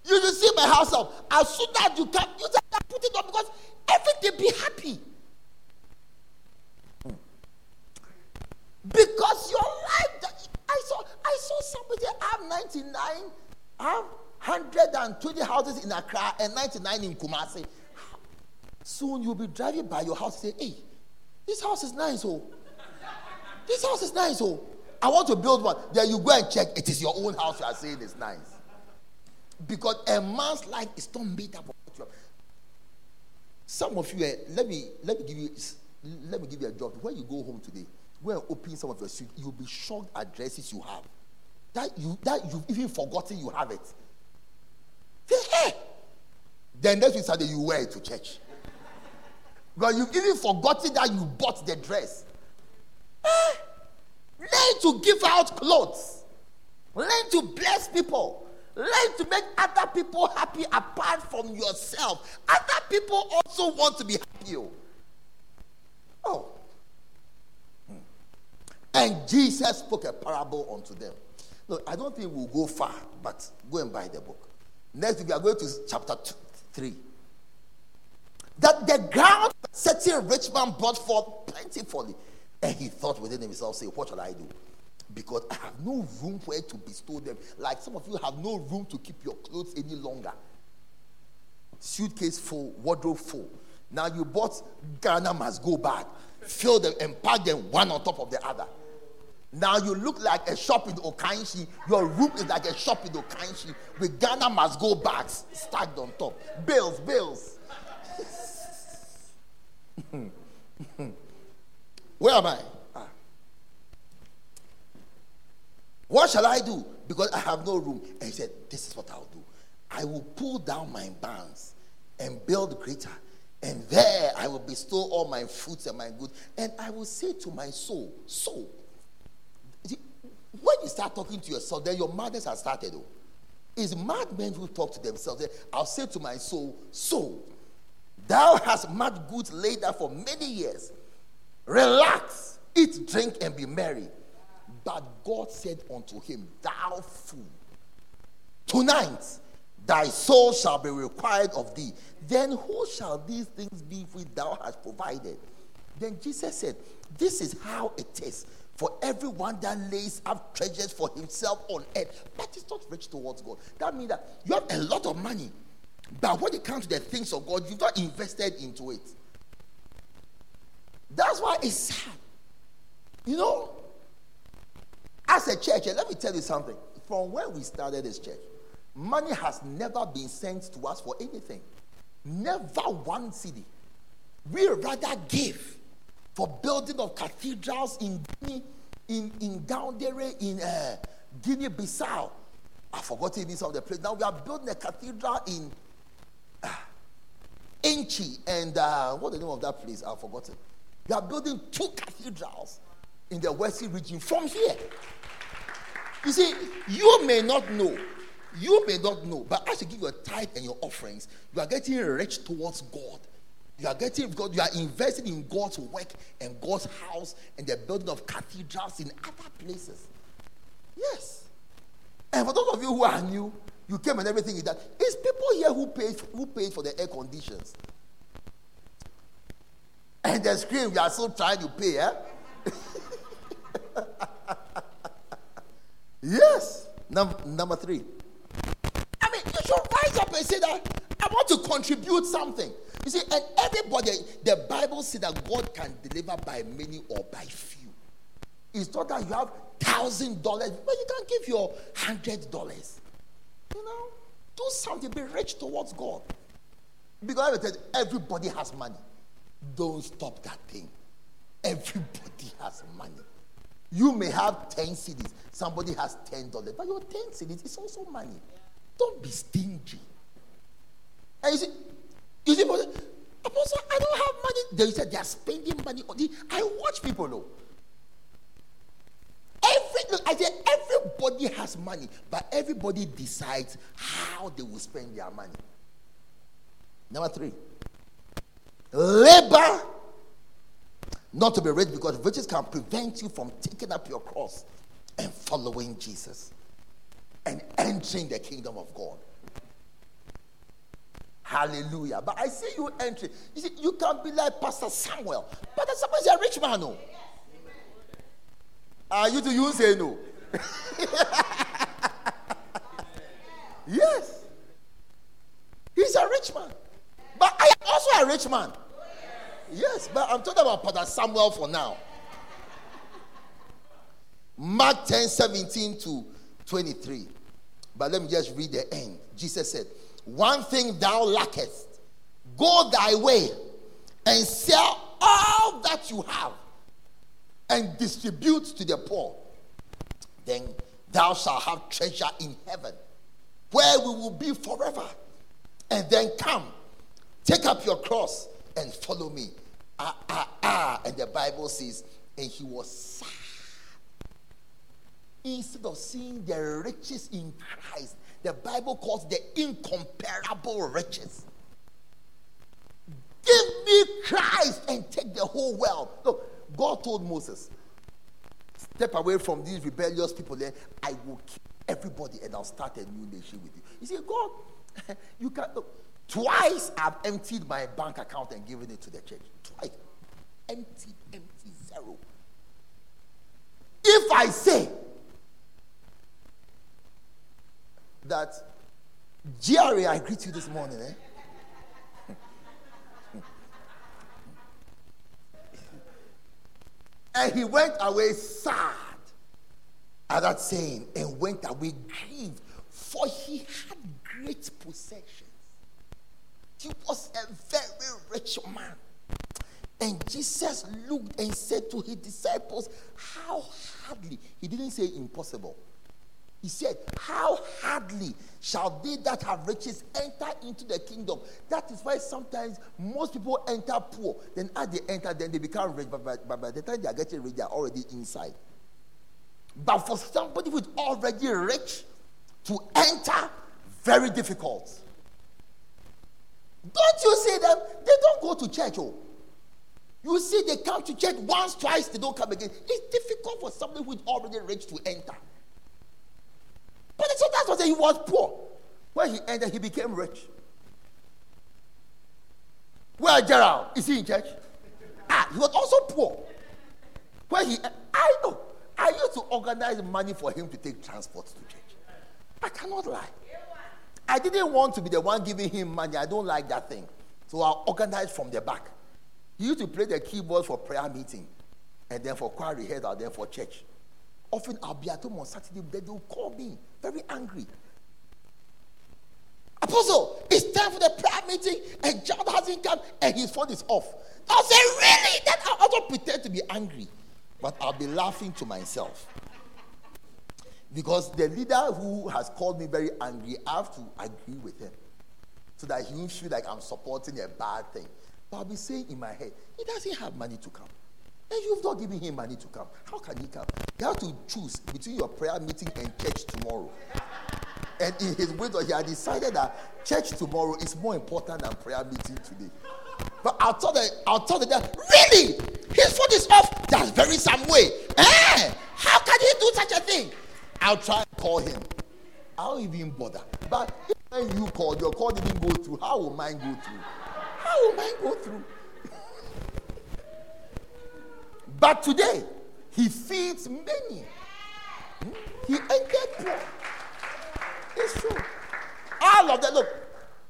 You will see my house up. As soon as you come, you say, put it up because everything be happy. Because your life, I saw, I saw somebody have 99, have 120 houses in Accra and 99 in Kumasi. Soon you'll be driving by your house and say, hey, this house is nice, oh. This house is nice, oh. I want to build one. Then you go and check. It is your own house you are saying is nice. Because a man's life is not made up of what you have. Some of you, eh, let me let me give you let me give you a job. When you go home today, go and open some of your suit. You'll be shocked at dresses you have. That you that you've even forgotten you have it. Say, hey. Then next week Sunday you wear it to church. But you've even forgotten that you bought the dress. Eh? Learn to give out clothes. Learn to bless people. Learn to make other people happy apart from yourself. Other people also want to be happy. Oh. Hmm. And Jesus spoke a parable unto them. Look, I don't think we'll go far, but go and buy the book. Next week, we are going to chapter two, 3. That the ground certain rich man brought forth plentifully. And he thought within himself, say, What shall I do? Because I have no room where to bestow them. Like some of you have no room to keep your clothes any longer. Suitcase full, wardrobe full. Now you bought Ghana must go back. Fill them and pack them one on top of the other. Now you look like a shop in Okaishie. Your room is like a shop in Okaishie with Ghana must go bags stacked on top. Bills, bills. Where am I? Ah. What shall I do? Because I have no room. And he said, This is what I'll do. I will pull down my barns and build greater. And there I will bestow all my fruits and my goods. And I will say to my soul, Soul. When you start talking to yourself, then your madness has started. Oh. It's madmen who talk to themselves. I'll say to my soul, Soul, thou hast much goods laid up for many years. Relax, eat, drink, and be merry. But God said unto him, Thou fool, tonight thy soul shall be required of thee. Then who shall these things be which thou hast provided? Then Jesus said, This is how it is for everyone that lays up treasures for himself on earth, but is not rich towards God. That means that you have a lot of money, but when it comes to the things of God, you've not invested into it. That's why it's sad. You know, as a church, and let me tell you something. From when we started this church, money has never been sent to us for anything. Never one cedi. We rather give for building of cathedrals in Guinea, in, in there in uh, Guinea Bissau. I've forgotten this of the place. Now we are building a cathedral in Enchi and uh, what's the name of that place? I've forgotten. You are building two cathedrals in the Western region from here. You see, you may not know, you may not know, but as you give your tithe and your offerings, you are getting rich towards God. You are getting God, you are investing in God's work and God's house and the building of cathedrals in other places. Yes. And for those of you who are new, you came and everything is that. It's people here who paid who paid for the air conditions. And the screen, we are still trying to pay, eh? yes. Number, number three. I mean, you should rise up and say that I want to contribute something. You see, and everybody, the Bible says that God can deliver by many or by few. It's not that you have thousand dollars, but you can give your hundred dollars. You know, do something, be rich towards God. Because everybody said everybody has money. Don't stop that thing. Everybody has money. You may have 10 cedis, somebody has $10, but your 10 cedis is also money. Don't be stingy. And you see, you see, Apostle, I don't have money. They said they are spending money on this. I watch people know. Every, I said everybody has money, but everybody decides how they will spend their money. Number three, Labor not to be rich because riches can prevent you from taking up your cross and following Jesus and entering the kingdom of God. Hallelujah. But I see you entering. You see, you can be like Pastor Samuel. Pastor Samuel is a rich man, no? Are you to you say no? yes. He's a rich man. But I am also a rich man. Yes, but I'm talking about Pastor Samuel for now. Mark 10 17 to 23. But let me just read the end. Jesus said, One thing thou lackest, go thy way and sell all that you have and distribute to the poor. Then thou shalt have treasure in heaven, where we will be forever. And then come, take up your cross and follow me. Ah, ah, ah. And the Bible says, and he was sad instead of seeing the riches in Christ, the Bible calls the incomparable riches. Give me Christ and take the whole world. Look, God told Moses, Step away from these rebellious people there. I will kill everybody and I'll start a new nation with you. You see, God, you can't. look. Twice I've emptied my bank account and given it to the church. Twice. Empty, empty, zero. If I say that Jerry, I greet you this morning, eh? And he went away sad at that saying and went away grieved, for he had great possessions. He was a very rich man. And Jesus looked and said to his disciples, How hardly, he didn't say impossible he said, How hardly shall they that have riches enter into the kingdom? That is why sometimes most people enter poor. Then, as they enter, then they become rich. But by, but by the time they are getting rich, they are already inside. But for somebody who is already rich to enter, very difficult. Don't you see them? They don't go to church. Oh. You see, they come to church once, twice, they don't come again. It's difficult for somebody who is already rich to enter. But so that's what he was poor. When he entered, he became rich. Where Gerald? Is he in church? Ah, he was also poor. When he, I know, I used to organize money for him to take transport to church. I cannot lie. I didn't want to be the one giving him money. I don't like that thing. So I organized from the back. He used to play the keyboard for prayer meeting, and then for choir rehearsal, then for church. Often I'll be at home on Saturday, then they'll call me very angry. Apostle, it's time for the prayer meeting, and John hasn't come, and his phone is off. I'll say, Really? Then I'll also pretend to be angry, but I'll be laughing to myself. Because the leader who has called me very angry, I have to agree with him so that he won't feel like I'm supporting a bad thing. But I'll be saying in my head, he doesn't have money to come. And you've not given him money to come. How can he come? You have to choose between your prayer meeting and church tomorrow. And in his wisdom, he had decided that church tomorrow is more important than prayer meeting today. But I'll tell the I'll tell the dad, really? His foot is off. That's very some way. Eh? How can he do such a thing? I'll try and call him. I don't even bother. But when you call, your call didn't go through. How will mine go through? How will mine go through? But today, he feeds many. He entered poor. It's true. All of them, look,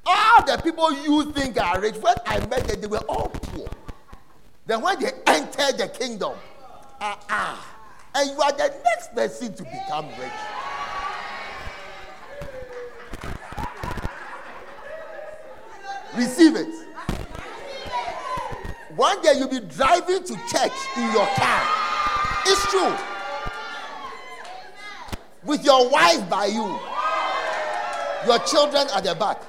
all the people you think are rich, when I met them, they were all poor. Then when they entered the kingdom, ah, uh, ah, and you are the next person to become rich. Receive it. One day you'll be driving to church in your car. It's true. With your wife by you, your children at the back.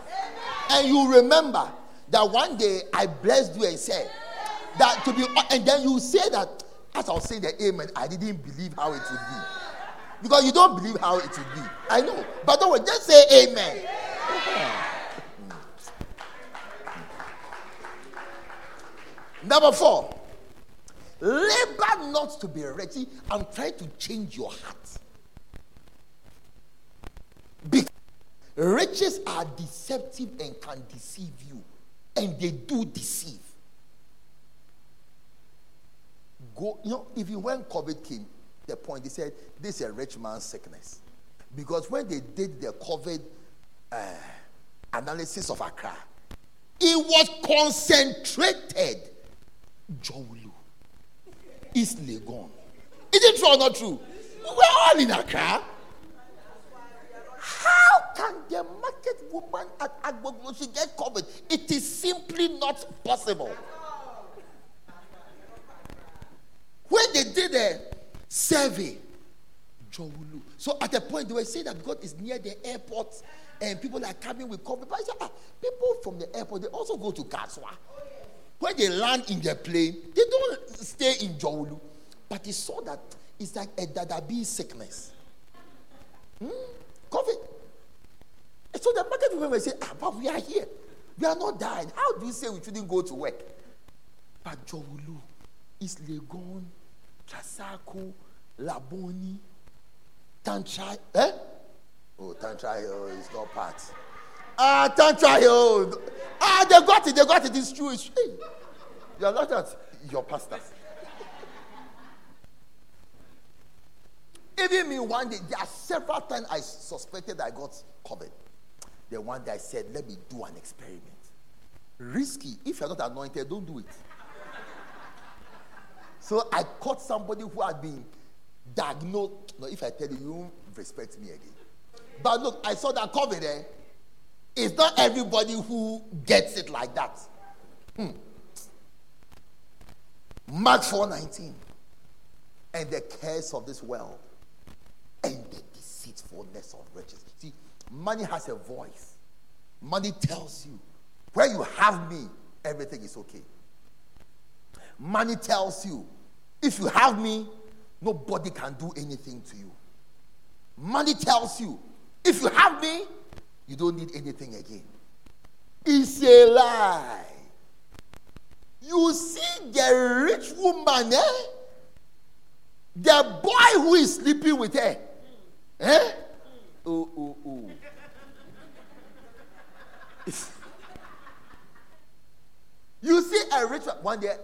And you remember that one day I blessed you and said that to be, and then you say that as I was saying the amen, I didn't believe how it would be. Because you don't believe how it would be. I know. But don't worry, just say amen. Number four, labor not to be rich. and try to change your heart. Be- Riches are deceptive and can deceive you, and they do deceive. Go, you know, even when COVID came, the point they said this is a rich man's sickness, because when they did the COVID uh, analysis of Accra, it was concentrated. Jowlu, East Legon. Is it true or not true? We're all in Accra. How can the market woman at Agbogbloshie get COVID? It is simply not possible. When they did a survey, Jowulu. So at the point they were saying that God is near the airport and people are coming with COVID. But I said, ah, people from the airport, they also go to Kasoa. When they land in their plane, they don't stay in Jowulu. But he saw that it's like a dadabi sickness. Hmm? COVID. And so the market people say, ah, but we are here. We are not dying. How do you say we shouldn't go to work? But Jowulu is Legon, Trasacco, Labone, Tantra. Eh? Oh, Tantra Hill is not part. Ah, Tantra Hill. Ah, they got it. They got it. It's true. It's true. You are not at your pastor. Even me, one day, there are several times I suspected I got COVID. The one day I said, let me do an experiment. Risky. If you're not anointed, don't do it. so I caught somebody who had been diagnosed. No, if I tell you, you won't respect me again. But look, I saw that COVID there. It's not everybody who gets it like that. Hmm. Mark 4:19. And the cares of this world and the deceitfulness of riches. See, money has a voice. Money tells you, where you have me, everything is okay. Money tells you, if you have me, nobody can do anything to you. Money tells you, if you have me, you don't need anything again. It's a lie. You see the rich woman, eh? The boy who is sleeping with her. Eh? Oh, oh, oh. you see a rich one day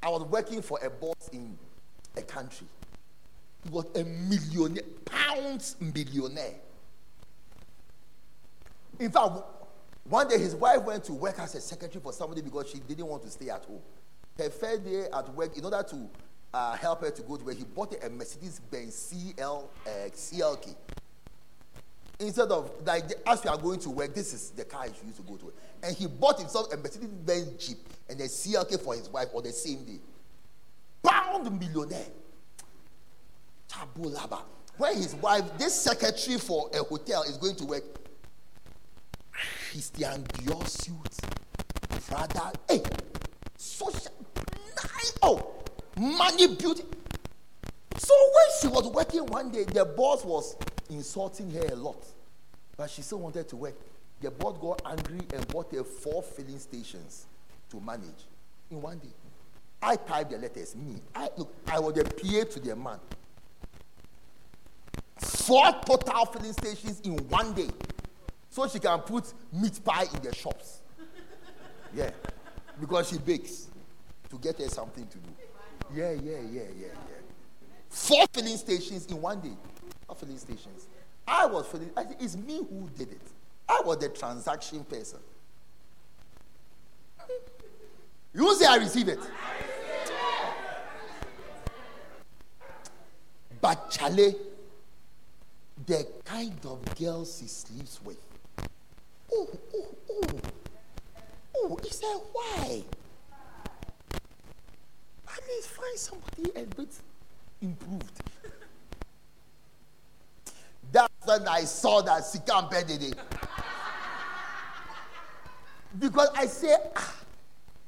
I was working for a boss in a country. He was a millionaire, pounds millionaire. In fact, one day his wife went to work as a secretary for somebody because she didn't want to stay at home. Her first day at work, in order to uh, help her to go to work, he bought a Mercedes Benz CL, uh, CLK. Instead of, like, as we are going to work, this is the car he used to go to. And he bought himself a Mercedes Benz Jeep and a CLK for his wife on the same day. Pound millionaire. Tabulaba. When his wife, this secretary for a hotel, is going to work, Christian Dior suit, Prada, hey, social, oh, money, beauty. So when she was working one day, the boss was insulting her a lot, but she still wanted to work. The boss got angry and bought her four filling stations to manage in one day. I typed the letters. Me, I look, I was the PA to the man. Four total filling stations in one day so she can put meat pie in the shops. Yeah, because she bakes to get her something to do. Yeah, yeah, yeah, yeah, yeah. Four filling stations in one day. Four filling stations. I was filling. I it's me who did it. I was the transaction person. You say I receive it. But Charlie, the kind of girls she sleeps with oh, oh, oh. Oh, he said, why? At least find somebody a bit improved. That's when I saw that Sikam Bedede. because I say, ah,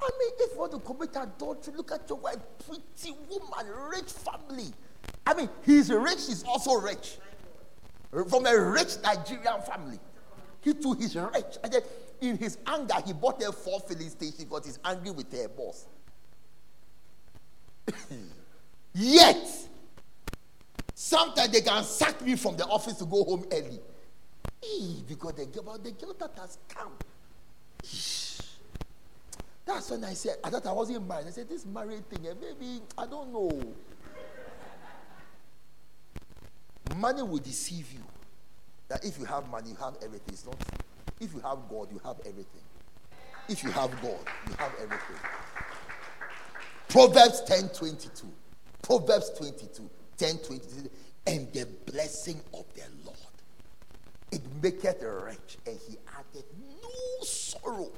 I mean, if you want to commit adultery, look at your wife, pretty woman, rich family. I mean, he's rich, he's also rich. From a rich Nigerian family. He too his rich. And then in his anger, he bought a four filling station because he's angry with their boss. Yet, sometimes they can sack me from the office to go home early. Because the girl, the girl that has come. That's when I said, I thought I wasn't married. I said, this married thing, eh, maybe, I don't know. Money will deceive you. That if you have money, you have everything. It's not If you have God, you have everything. If you have God, you have everything. Proverbs 10 22. Proverbs 22, 10 22. And the blessing of the Lord, it maketh rich, and he added no sorrow.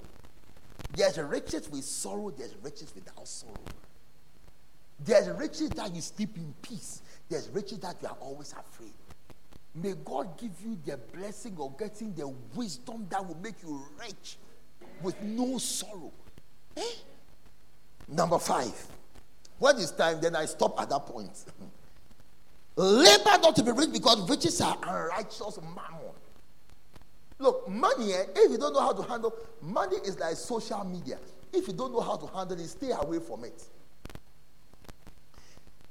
There's riches with sorrow, there's riches without sorrow. There's riches that you sleep in peace, there's riches that you are always afraid. May God give you the blessing of getting the wisdom that will make you rich with no sorrow. Eh? Number five. When it's time, then I stop at that point. Labor not to be rich because riches are unrighteous mammon. Look, money, eh, if you don't know how to handle money is like social media. If you don't know how to handle it, stay away from it.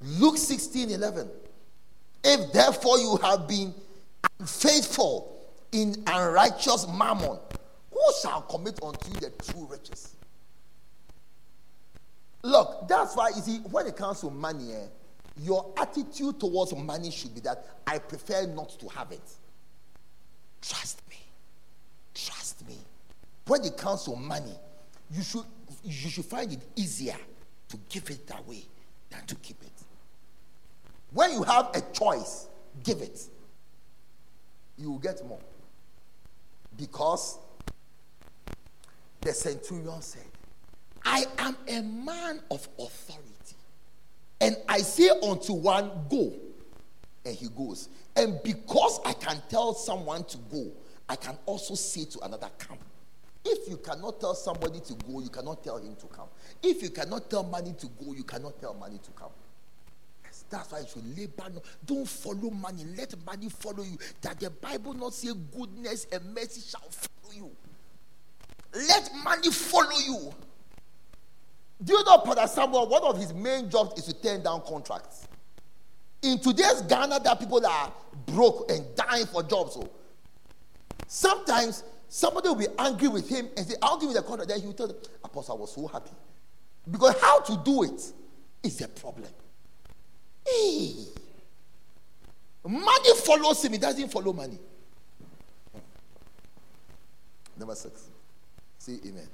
Luke 16 11. If therefore you have been faithful in unrighteous mammon, who shall commit unto you the true riches? Look, that's why you see, when it comes to money, eh, your attitude towards money should be that I prefer not to have it. Trust me. Trust me. When it comes to money, you should you should find it easier to give it away than to keep it. When you have a choice, give it. You will get more. Because the centurion said, I am a man of authority. And I say unto one, Go. And he goes. And because I can tell someone to go, I can also say to another, Come. If you cannot tell somebody to go, you cannot tell him to come. If you cannot tell money to go, you cannot tell money to come. That's why you should labor. Don't follow money. Let money follow you. That the Bible not say goodness and mercy shall follow you. Let money follow you. Do you know Pastor Samuel? One of his main jobs is to turn down contracts. In today's Ghana, there are people that are broke and dying for jobs. So sometimes somebody will be angry with him and say, I'll give you the contract. Then he will tell them, Apostle, I was so happy. Because how to do it is a problem. Hey. Money follows him, he doesn't follow money. Number six. Say amen.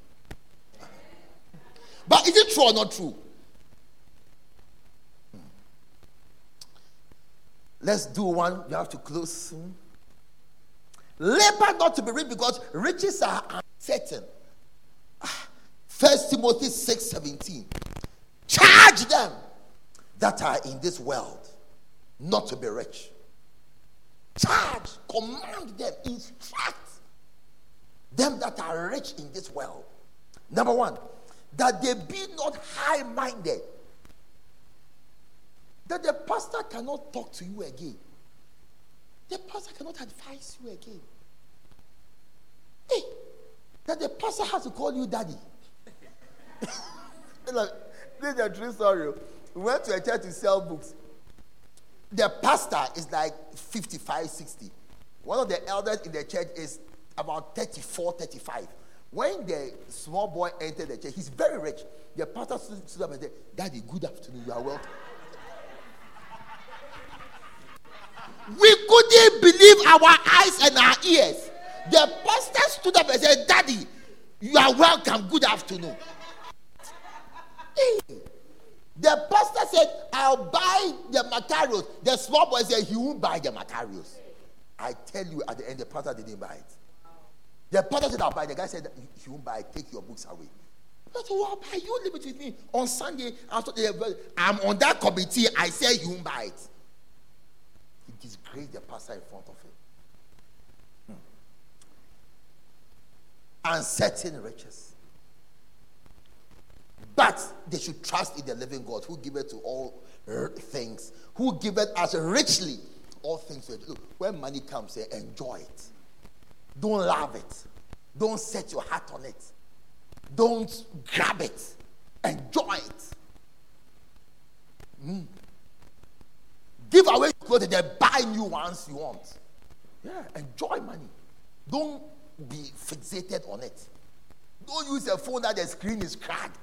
But is it true or not true? Let's do one. You have to close soon. Labor not to be rich because riches are uncertain. Ah, First Timothy 6 17. Charge them that are in this world not to be rich. Charge, command them, instruct them that are rich in this world. Number one, that they be not high minded. That the pastor cannot talk to you again. The pastor cannot advise you again. Hey, that the pastor has to call you daddy. like, this is a true story. We went to a church to sell books. The pastor is like 55, 60. One of the elders in the church is about 34, 35. When the small boy entered the church, he's very rich. The pastor stood up and said, Daddy, good afternoon. You are welcome. we couldn't believe our eyes and our ears. The pastor stood up and said, Daddy, you are welcome. Good afternoon. Hey. The pastor said, I'll buy the materials. The small boy said, he won't buy the materials. I tell you, at the end, the pastor didn't buy it. The pastor said, I'll buy. The guy said, he won't buy. Take your books away. Said, well, buy. You it with me. On Sunday, I'm on that committee. I said, he won't buy it. He disgraced the pastor in front of him. Hmm. Uncertain riches. But they should trust in the living God who giveth to all things, who giveth us richly all things. Look, when money comes, say, enjoy it. Don't love it. Don't set your heart on it. Don't grab it. Enjoy it. Mm. Give away clothes and buy new ones you want. Yeah, enjoy money. Don't be fixated on it. Don't use a phone that the screen is cracked.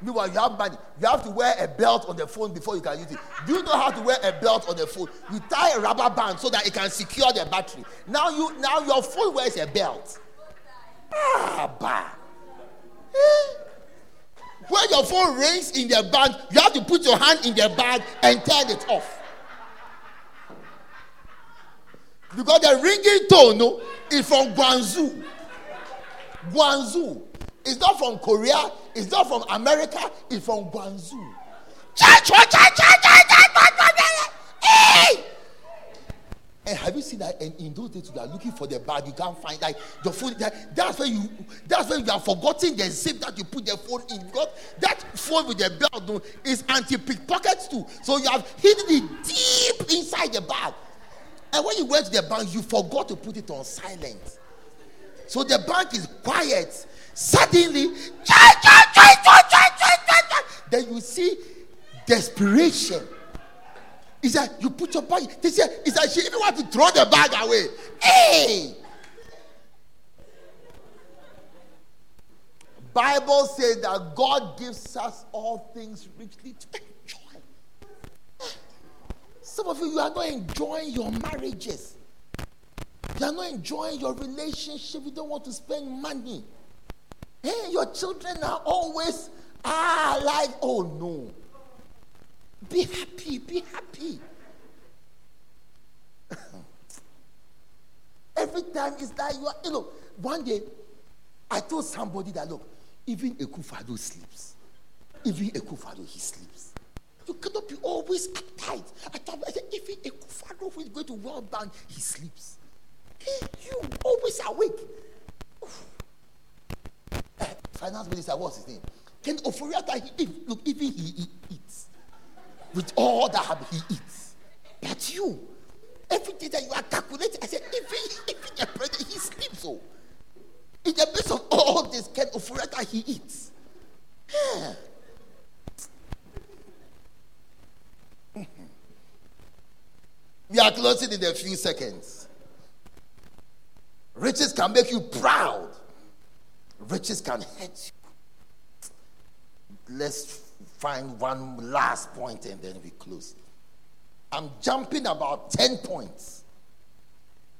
Meanwhile, you have money. You have to wear a belt on the phone before you can use it. Do you know how to wear a belt on the phone? You tie a rubber band so that it can secure the battery. Now you now your phone wears a belt. Ah, bah. Eh? When your phone rings in the band, you have to put your hand in the band and turn it off. Because the ringing tone no, is from Guangzhou. Guangzhou. It's not from Korea. It's not from America. It's from Guangzhou. Hey! And have you seen that? And in those days, you are looking for the bag, you can't find like the phone. That, that's when you that's when you are forgotten the zip that you put the phone in. Because that phone with the belt is anti-pickpockets too. So you have hidden it deep inside the bag. And when you went to the bank, you forgot to put it on silent. So the bank is quiet. Suddenly, then you see desperation. He said, You put your bag. They said, He said, She even want to throw the bag away. Hey! Bible says that God gives us all things richly to enjoy. Some of you, you are not enjoying your marriages. You are not enjoying your relationship. You don't want to spend money. Hey, your children are always ah like, oh no. Be happy, be happy. Every time it's like you are, you know, one day I told somebody that look, even Akufo-Addo sleeps. Even Akufo-Addo, he sleeps. You cannot be always uptight. I thought I said, even Akufo-Addo who is going to World down, he sleeps. Hey, you always awake. Uh, finance minister, what's his name? Ken Ofori-Atta, he, look, even he, he eats with all that he eats. But you, everything that you are calculating, I said, even, even the president, he sleeps so. In the midst of all this kind of that he eats. Yeah. We are closing in a few seconds. Riches can make you proud. Riches can hurt you. Let's find one last point and then we close. I'm jumping about 10 points.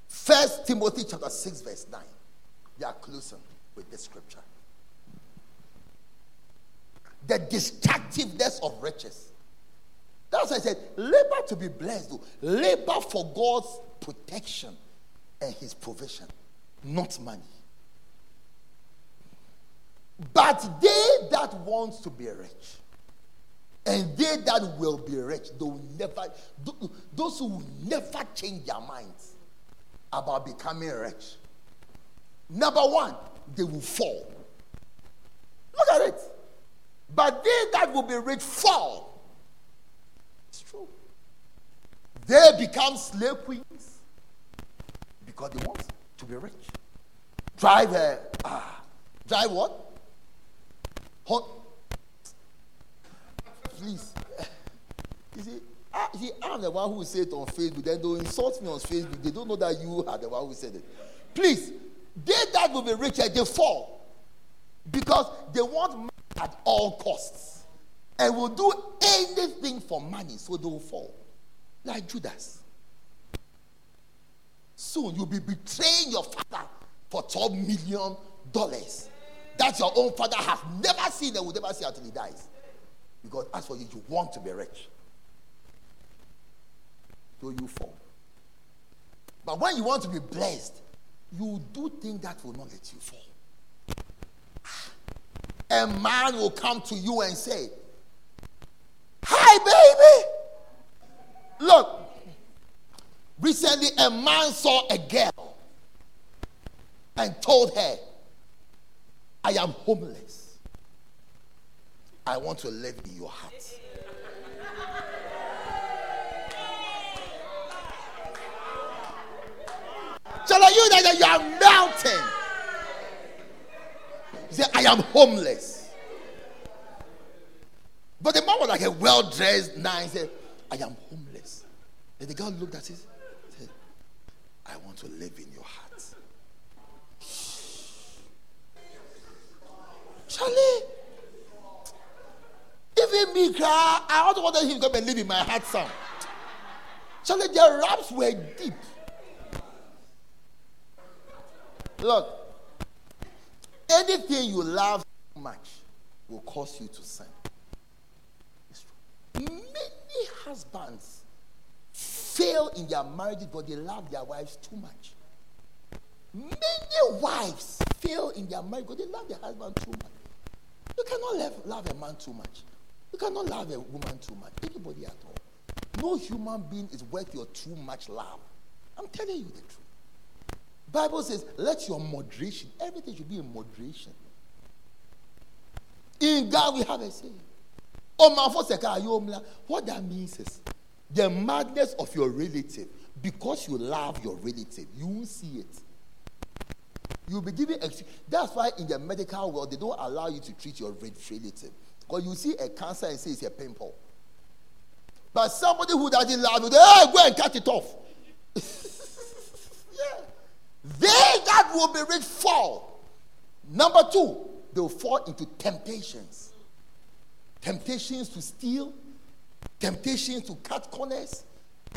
First Timothy chapter 6, verse 9. We are closing with this scripture. The destructiveness of riches. That's why I said, labor to be blessed, though. labor for God's protection and his provision, not money. But they that want to be rich and they that will be rich, they will never, those who will never change their minds about becoming rich. Number one, they will fall. Look at it. But they that will be rich fall. It's true. They become slave queens because they want to be rich. Drive a, ah, drive what? Hot, please. You see, I, see, I'm the one who said it on Facebook. Then they insult me on Facebook. They don't know that you are the one who said it. Please, they that will be richer, eh, they fall. Because they want money at all costs. And will do anything for money, so they will fall. Like Judas. Soon you'll be betraying your father for $12 million. That your own father has never seen and will never see until he dies. Because as for you, you want to be rich. So you fall. But when you want to be blessed, you do things that will not let you fall. Ah. A man will come to you and say, Hi, baby. Look, recently a man saw a girl and told her, I am homeless. I want to live in your heart. I you that you are melting? He said, I am homeless. But the man was like a well dressed, nice. Said, I am homeless. And the girl looked at it. Said, I want to live in your heart. Charlie, even me cry, I also wanted him to come and live in my heart, son. Charlie, their raps were deep. Look, anything you love much will cause you to sin. It's true. Many husbands fail in their marriages, but they love their wives too much. Many wives fail in their marriage because they love their husband too much. You cannot love, love a man too much. You cannot love a woman too much. Anybody at all. No human being is worth your too much love. I'm telling you the truth. Bible says, let your moderation, everything should be in moderation. In God we have a saying. What that means is the madness of your relative, because you love your relative, you won't see it. You'll be giving ex- that's why in the medical world they don't allow you to treat your relative. Because you see a cancer and say it's a pimple. But somebody who doesn't love you, they hey, go and cut it off. yeah. They that will be rich fall. Number two, they'll fall into temptations. Temptations to steal, temptations to cut corners,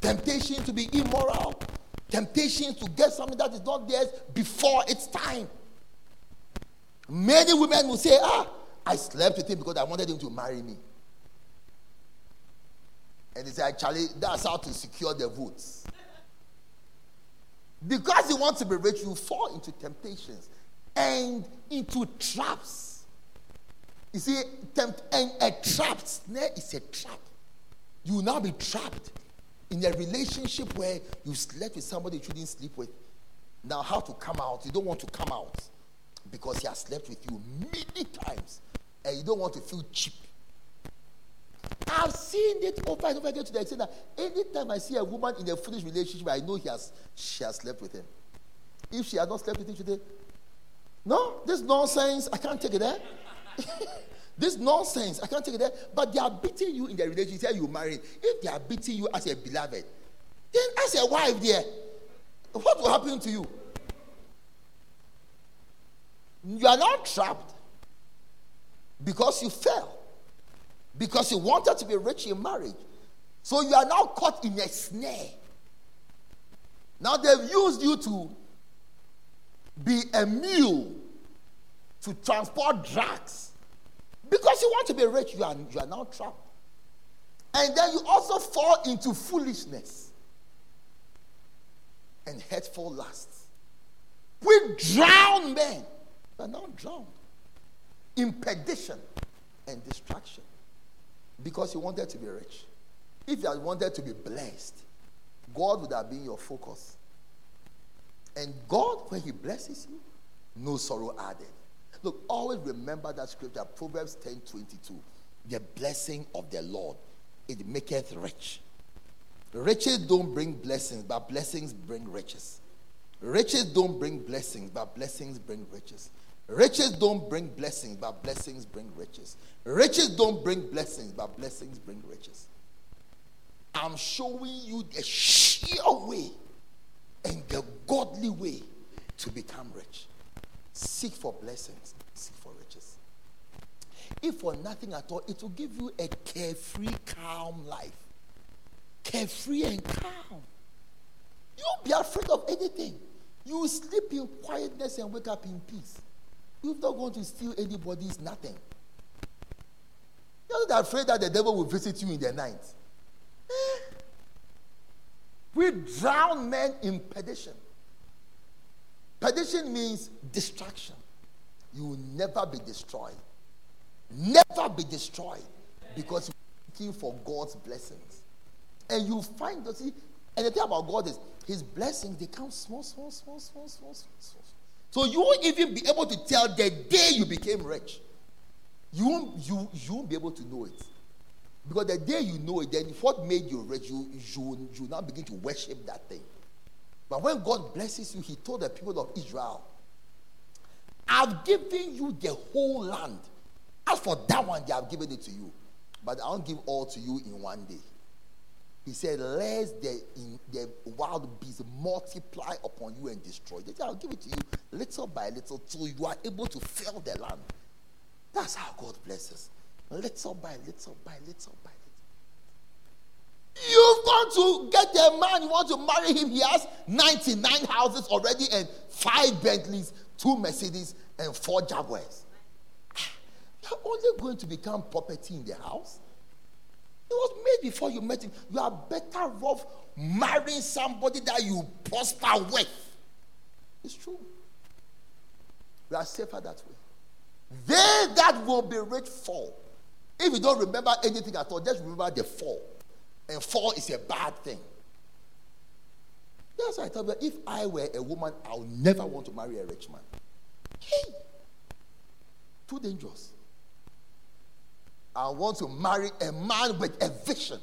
temptations to be immoral, temptations to get something that is not theirs before it's time. Many women will say, Ah, I slept with him because I wanted him to marry me. And say, actually, that's how to secure the votes. Because you want to be rich, you fall into temptations and into traps. You see, tempt, and a trap, snare is a trap. You will now be trapped in a relationship where you slept with somebody you shouldn't sleep with. Now, how to come out? You don't want to come out because he has slept with you many times and you don't want to feel cheap. I've seen it over and over again to the extent that anytime I see a woman in a foolish relationship, I know he has, she has slept with him. If she has not slept with him today, no, this nonsense, I can't take it there. Eh? this nonsense, I can't take it there. But they are beating you in the relationship you married. If they are beating you as a beloved, then as a wife there, what will happen to you? You are not trapped because you fell because you wanted to be rich in marriage. So you are now caught in a snare. Now they've used you to be a mule to transport drugs. Because you want to be rich, you are, you are now trapped. And then you also fall into foolishness and hurtful lusts. We drown men. You are now drowned in perdition and destruction because you wanted to be rich. If you had wanted to be blessed, God would have been your focus. And God, when He blesses you, no sorrow added. Look, always remember that scripture, Proverbs 10 22. The blessing of the Lord, it maketh rich. Riches don't bring blessings, but blessings bring riches. Riches don't bring blessings, but blessings bring riches. Riches don't bring blessings, but blessings bring riches. Riches don't bring blessings, but blessings bring riches. I'm showing you the sheer way and the godly way to become rich. Seek for blessings, seek for riches. If for nothing at all, it will give you a carefree, calm life. Carefree and calm. You won't be afraid of anything. You will sleep in quietness and wake up in peace. You're not going to steal anybody's nothing. You're not afraid that the devil will visit you in the night. Eh. We drown men in perdition. Perdition means destruction. You will never be destroyed. Never be destroyed because you're looking for God's blessings. And you find, you see, and the thing about God is, His blessings, they come small, small, small, small, small, small, small. So you won't even be able to tell the day you became rich. You won't, you, you won't be able to know it. Because the day you know it, then what made you rich, you, you, you now begin to worship that thing. But when God blesses you, He told the people of Israel, I've given you the whole land. As for that one, they have given it to you. But I won't give all to you in one day. He said, Lest the, in, the wild beasts multiply upon you and destroy. Said, I'll give it to you little by little till you are able to fill the land. That's how God blesses. Little by little by little by little. You've gone to get a man, you want to marry him. He has 99 houses already and five Bentleys, two Mercedes, and four Jaguars. Ah, you're only going to become property in the house. It was made before you met him. You are better off marrying somebody that you prosper with. It's true. We are safer that way. They that will be rich fall. If you don't remember anything at all, just remember the fall. And fall is a bad thing. That's why I tell you, if I were a woman, I would never want to marry a rich man. Hey, too dangerous. I want to marry a man with a vision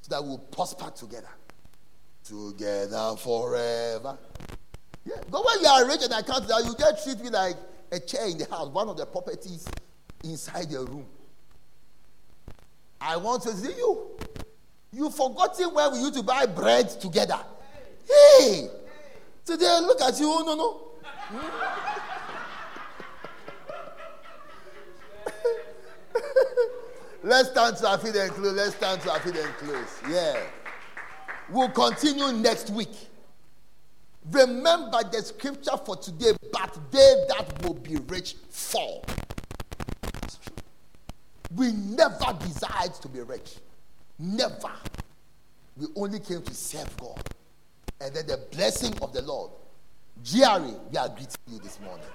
so that we'll prosper together. Together forever. Yeah. But when you are rich and I can't, you just treat me like a chair in the house, one of the properties inside the room. I want to see you. You forgotten where we used to buy bread together. Hey! Today, look at you. Oh, no, no. Hmm? Let's stand to our feet and close. Let's stand to our feet and close. Yeah. We'll continue next week. Remember the scripture for today, but they that will be rich fall. We never desired to be rich. Never. We only came to serve God. And then the blessing of the Lord. Jerry, we are greeting you this morning.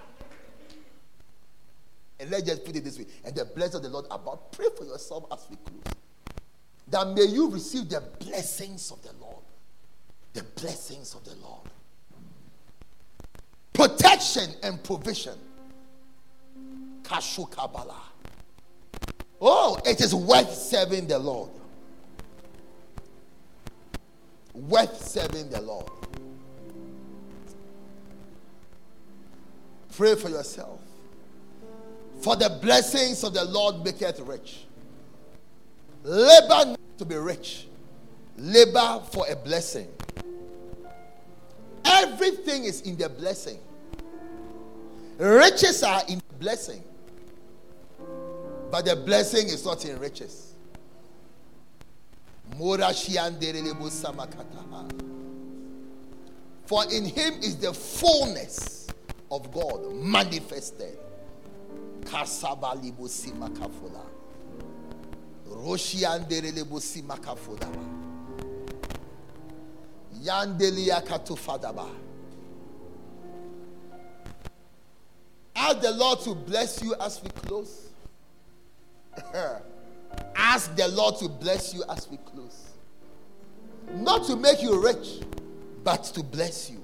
And let's just put it this way. And the blessing of the Lord about. Pray for yourself as we close. That may you receive the blessings of the Lord. The blessings of the Lord. Protection and provision. Kashukabala. Oh, it is worth serving the Lord. Worth serving the Lord. Pray for yourself. For the blessings of the Lord maketh rich. Labor to be rich. Labor for a blessing. Everything is in the blessing. Riches are in the blessing. But the blessing is not in riches. For in him is the fullness of God manifested. Ask the Lord to bless you as we close. Ask the Lord to bless you as we close. Not to make you rich, but to bless you.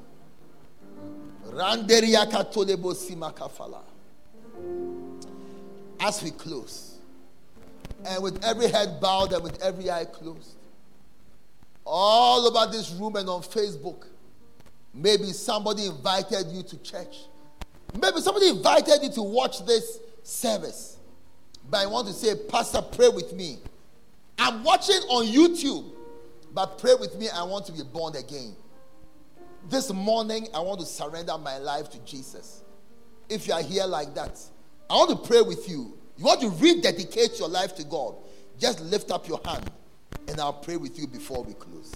As we close, and with every head bowed and with every eye closed, all over this room and on Facebook, maybe somebody invited you to church. Maybe somebody invited you to watch this service. But I want to say, Pastor, pray with me. I'm watching on YouTube, but pray with me. I want to be born again. This morning, I want to surrender my life to Jesus. If you are here like that, I want to pray with you. You want to rededicate your life to God. Just lift up your hand and I'll pray with you before we close.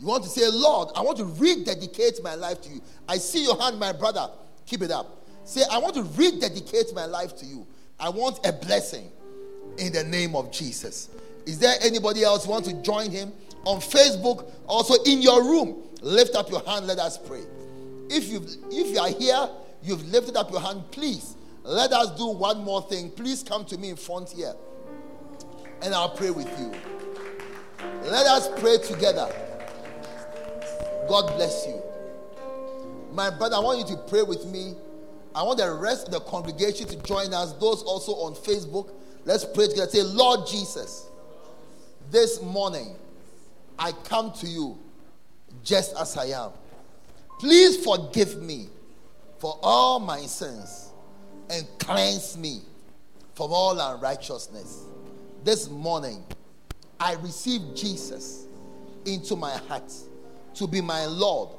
You want to say, Lord, I want to rededicate my life to you. I see your hand, my brother. Keep it up. Say, I want to rededicate my life to you. I want a blessing in the name of Jesus. Is there anybody else want to join him on Facebook? Also in your room, lift up your hand. Let us pray. If you if you are here, you've lifted up your hand. Please let us do one more thing. Please come to me in front here and I'll pray with you. Let us pray together. God bless you. My brother, I want you to pray with me. I want the rest of the congregation to join us, those also on Facebook. Let's pray together. Say, Lord Jesus, this morning I come to you just as I am. Please forgive me for all my sins and cleanse me from all unrighteousness. This morning, I receive Jesus into my heart to be my Lord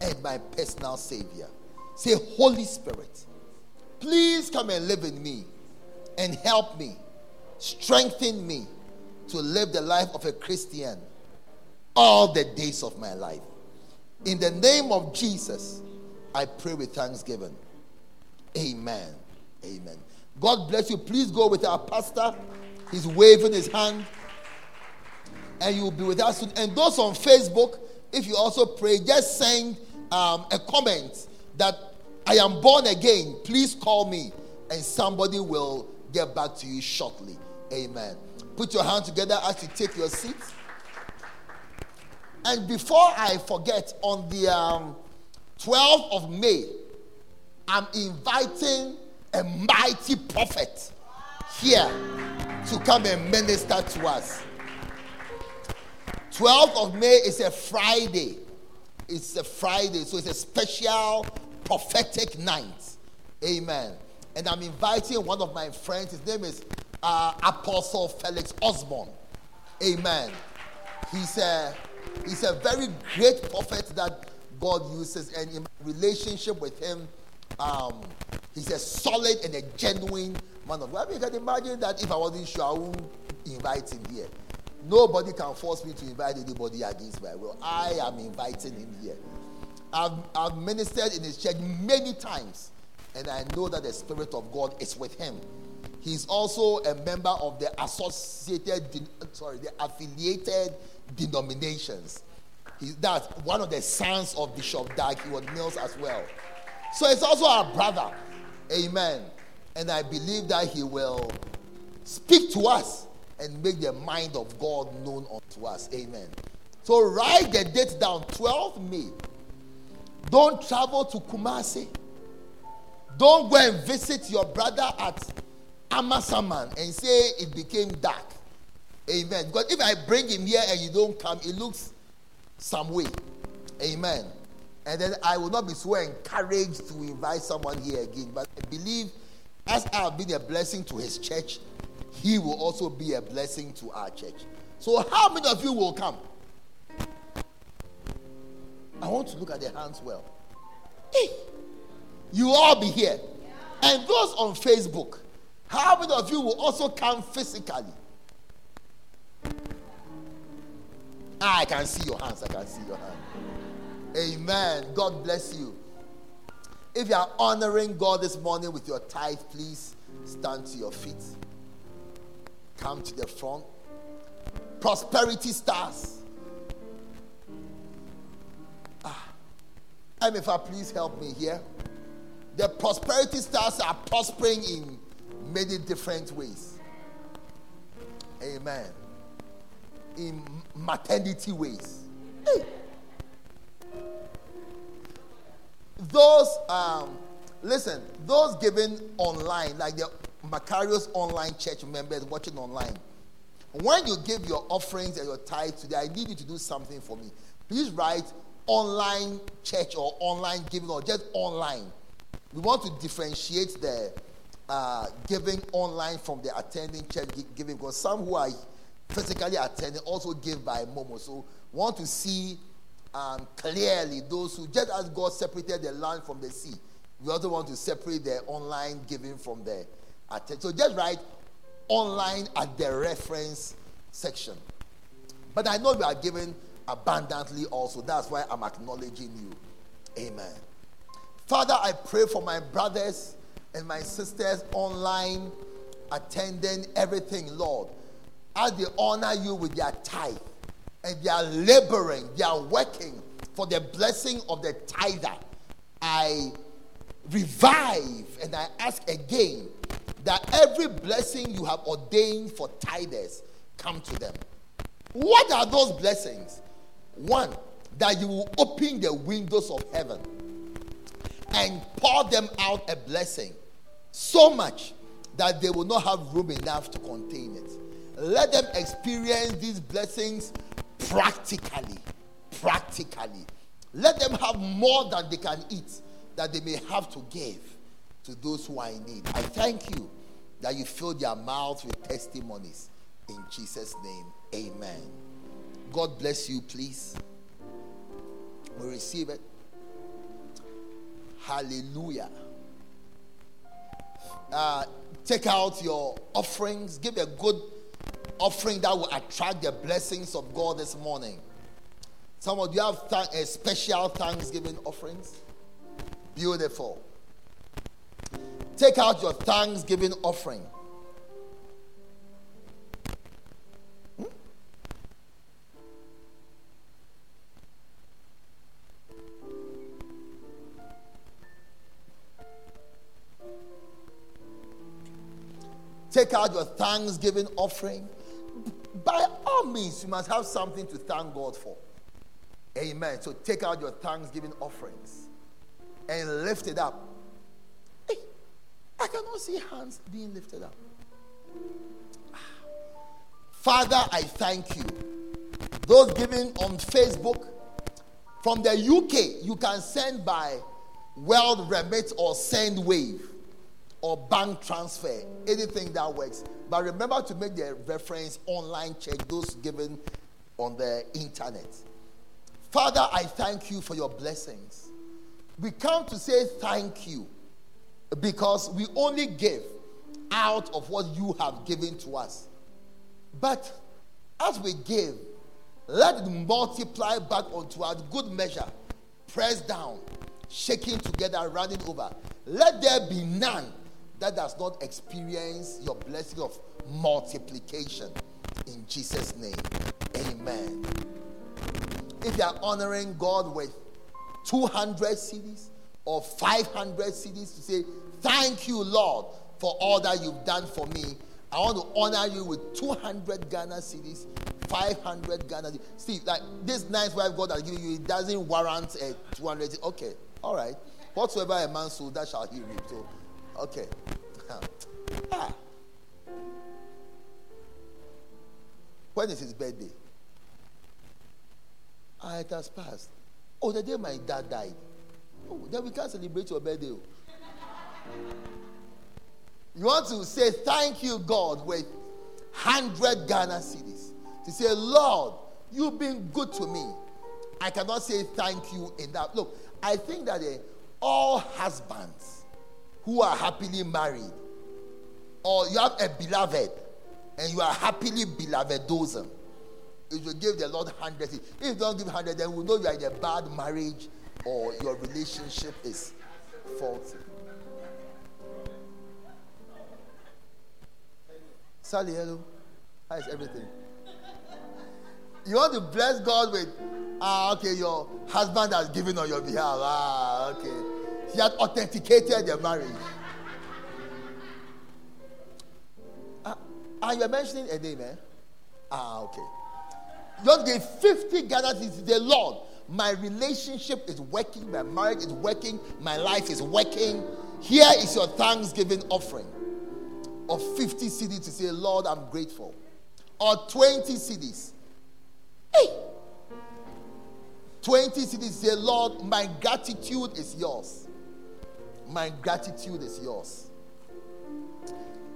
and my personal Savior. Say, Holy Spirit, please come and live in me and help me, strengthen me to live the life of a Christian all the days of my life. In the name of Jesus, I pray with thanksgiving. Amen. Amen. God bless you. Please go with our pastor. He's waving his hand. And you'll be with us soon. And those on Facebook, if you also pray, just send um, a comment that I am born again. Please call me, and somebody will get back to you shortly. Amen. Put your hand together as you take your seat. And before I forget, on the um, 12th of May, I'm inviting a mighty prophet here to come and minister to us. 12th of May is a Friday. It's a Friday, so it's a special prophetic night. Amen. And I'm inviting one of my friends. His name is uh, Apostle Felix Osborne. Amen. He's a he's a very great prophet that God uses, and in relationship with him, um, he's a solid and a genuine man of God. I mean, you can imagine that if I wasn't sure, I wouldn't invite him here. Nobody can force me to invite anybody against my will. I am inviting him here. I've, I've ministered in his church many times, and I know that the Spirit of God is with him. He's also a member of the associated, sorry, the affiliated denominations. He's that's one of the sons of Bishop Dag He was Mills as well. So it's also our brother. Amen. And I believe that he will speak to us and make the mind of God known unto us. Amen. So write the date down 12 May. Don't travel to Kumasi. Don't go and visit your brother at Amasaman and say it became dark. Amen. Because if I bring him here and you don't come, it looks some way. Amen. And then I will not be so encouraged to invite someone here again. But I believe as I have been a blessing to his church, he will also be a blessing to our church. So, how many of you will come? I want to look at the hands well. Hey, you all be here. And those on Facebook, how many of you will also come physically? Ah, I can see your hands. I can see your hands. Amen. God bless you. If you are honoring God this morning with your tithe, please stand to your feet. Come to the front. Prosperity stars. MFA, please help me here. The prosperity stars are prospering in many different ways. Amen. In maternity ways. Hey. Those, um, listen, those given online, like the Macarius online church members watching online, when you give your offerings and your tithe today, I need you to do something for me. Please write online church or online giving or just online. We want to differentiate the uh, giving online from the attending church giving because some who are physically attending also give by Momo. So want to see um, clearly those who, just as God separated the land from the sea, we also want to separate the online giving from the attend. So just write online at the reference section. But I know we are given abundantly also. That's why I'm acknowledging you. Amen. Father, I pray for my brothers and my sisters online attending everything, Lord, as they honor you with their tithe and they are laboring, they are working for the blessing of the tither. I revive and I ask again that every blessing you have ordained for tithers come to them. What are those blessings? One, that you will open the windows of heaven and pour them out a blessing so much that they will not have room enough to contain it. Let them experience these blessings practically. Practically. Let them have more than they can eat that they may have to give to those who are in need. I thank you that you fill their mouths with testimonies In Jesus' name, amen. God bless you, please. We receive it. Hallelujah. Uh, take out your offerings. Give a good offering that will attract the blessings of God this morning. Some of you have th- a special Thanksgiving offerings. Beautiful. Take out your Thanksgiving offering. Take out your Thanksgiving offering. By all means, you must have something to thank God for. Amen. So take out your Thanksgiving offerings and lift it up. Hey, I cannot see hands being lifted up. Father, I thank you. Those giving on Facebook from the UK, you can send by WorldRemit or Sendwave or bank transfer, anything that works. But remember to make the reference online check, those given on the internet. Father, I thank you for your blessings. We come to say thank you because we only give out of what you have given to us. But as we give, let it multiply back onto us good measure, pressed down, shaking together, running over. Let there be none that does not experience your blessing of multiplication. In Jesus' name, amen. If you are honoring God with 200 cedis or 500 cedis to say, Thank you, Lord, for all that you've done for me. I want to honor you with 200 Ghana cedis, 500 Ghana cedis. See, like this nice wife God has given you, it doesn't warrant a 200. Okay, all right. Whatsoever a man sow, that shall he reap. So, okay. ah. When is his birthday? Ah, it has passed. Oh, the day my dad died. Oh, then we can't celebrate your birthday. oh. You want to say thank you, God, with 100 Ghana cedis. To say, Lord, you've been good to me. I cannot say thank you in that. Look, I think that eh, all husbands who are happily married, or you have a beloved and you are happily beloved dozen, if you give the Lord 100, if you don't give 100, then we know you are in a bad marriage or your relationship is faulty. Sally, hello. How is everything? You want to bless God with, ah, okay, your husband has given on your behalf. Ah, okay. He has authenticated the marriage. Ah, and you're mentioning a name, eh? Ah, okay. You want to 50 Ghana to the Lord. My relationship is working, my marriage is working, my life is working. Here is your thanksgiving offering of 50 cedis to say, Lord, I'm grateful. Or 20 cedis. Hey! 20 cedis say, Lord, my gratitude is yours. My gratitude is yours.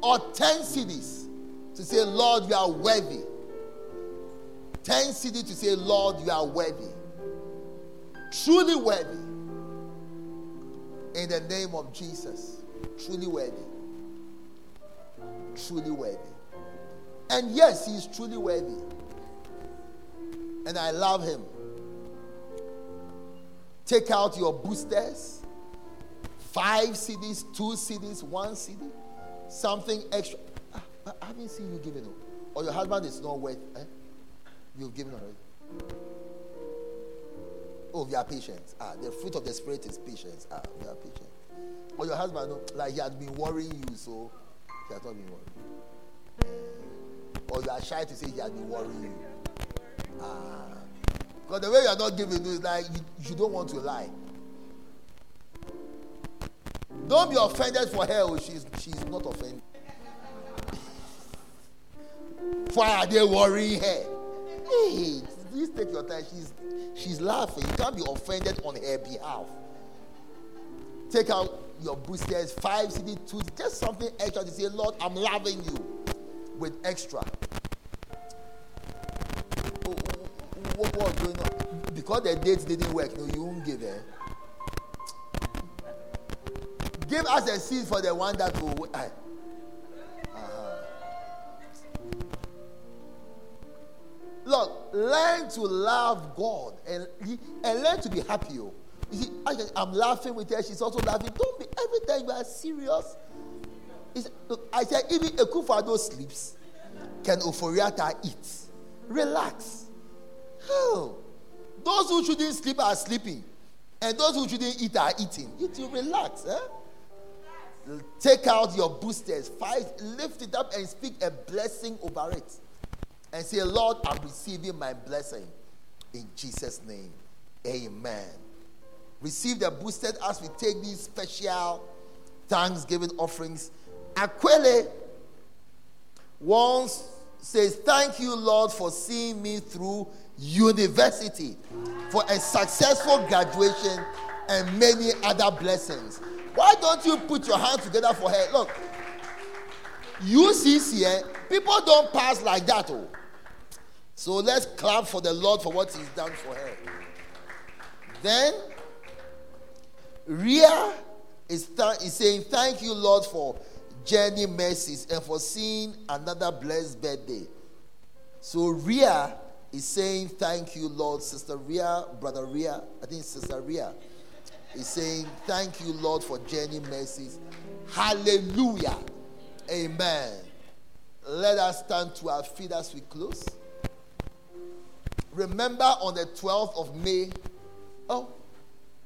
Or 10 cedis to say, Lord, you are worthy. 10 cedis to say, Lord, you are worthy. Truly worthy. In the name of Jesus. Truly worthy truly worthy. And yes, he is truly worthy. And I love him. Take out your boosters five cedis, two cedis, one cedi, something extra. Ah, I haven't seen you giving it. Or your husband is not worth eh? You've given already. Oh, we are patient. Ah, the fruit of the spirit is patience. Ah, we are patient. Or your husband, no, like he has been worrying you, so he has not been worrying. Uh, or you are shy to say he has been worrying you. Ah. Because the way you are not giving is like you, you don't want to lie. Don't be offended for her. She's, she's not offended. Why are they worrying her? Hey, please take your time. She's, she's laughing. You can't be offended on her behalf. Take out your boosters, five CD tools, just something extra to say, Lord, I'm loving you with extra. What was going on? Because the dates didn't work, no, you won't give her. Give us a seed for the one that will. Uh. Look, learn to love God and, and learn to be happy. oh. You see, I, am laughing with her. She's also laughing. Don't be every time you are serious. Look, I said, even Akufo-Addo sleeps, can Ofori-Atta eat? Relax. Hell, those who shouldn't sleep are sleeping, and those who shouldn't eat are eating. You to relax. Eh? Take out your boosters, fight, lift it up, and speak a blessing over it. And say, Lord, I'm receiving my blessing in Jesus' name. Amen. Receive the boosted as we take these special thanksgiving offerings. Aquile once says, Thank you, Lord, for seeing me through university, for a successful graduation, and many other blessings. Why don't you put your hands together for her? Look, UCC, eh, people don't pass like that. Oh. So let's clap for the Lord for what He's done for her. Then, Ria is, th- is saying, Thank you, Lord, for journey mercies and for seeing another blessed birthday. So, Ria is saying, Thank you, Lord. Sister Ria, Brother Ria, I think Sister Ria is saying, Thank you, Lord, for journey mercies. Hallelujah. Amen. Let us stand to our feet as we close. Remember on the 12th of May, oh,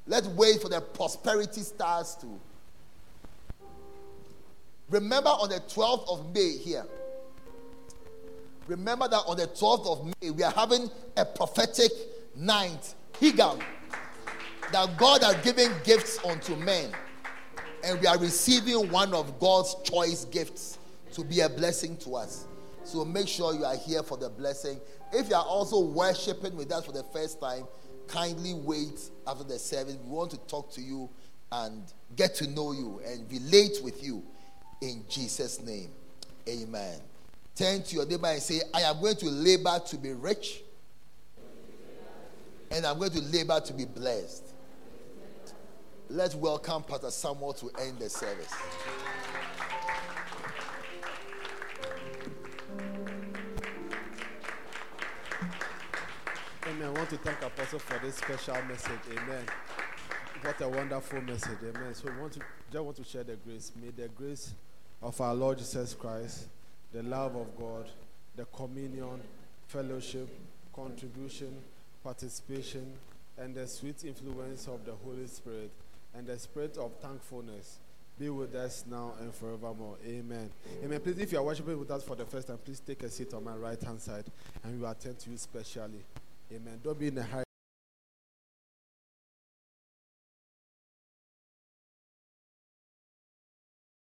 let's wait for the prosperity stars to. Remember on the 12th of May here. Remember that on the 12th of May, we are having a prophetic night, Higam, that God has given gifts unto men. And we are receiving one of God's choice gifts to be a blessing to us. So make sure you are here for the blessing. If you are also worshiping with us for the first time, kindly wait after the service. We want to talk to you and get to know you and relate with you in Jesus' name. Amen. Turn to your neighbor and say, I am going to labor to be rich, and I'm going to labor to be blessed. Let's welcome Pastor Samuel to end the service. Amen. I want to thank Apostle for this special message. Amen. What a wonderful message. Amen. So we want to just want to share the grace. May the grace of our Lord Jesus Christ, the love of God, the communion, fellowship, contribution, participation, and the sweet influence of the Holy Spirit and the spirit of thankfulness be with us now and forevermore. Amen. Amen. Please, if you are worshiping with us for the first time, please take a seat on my right hand side and we will attend to you specially. Amen. Don't be in a hurry.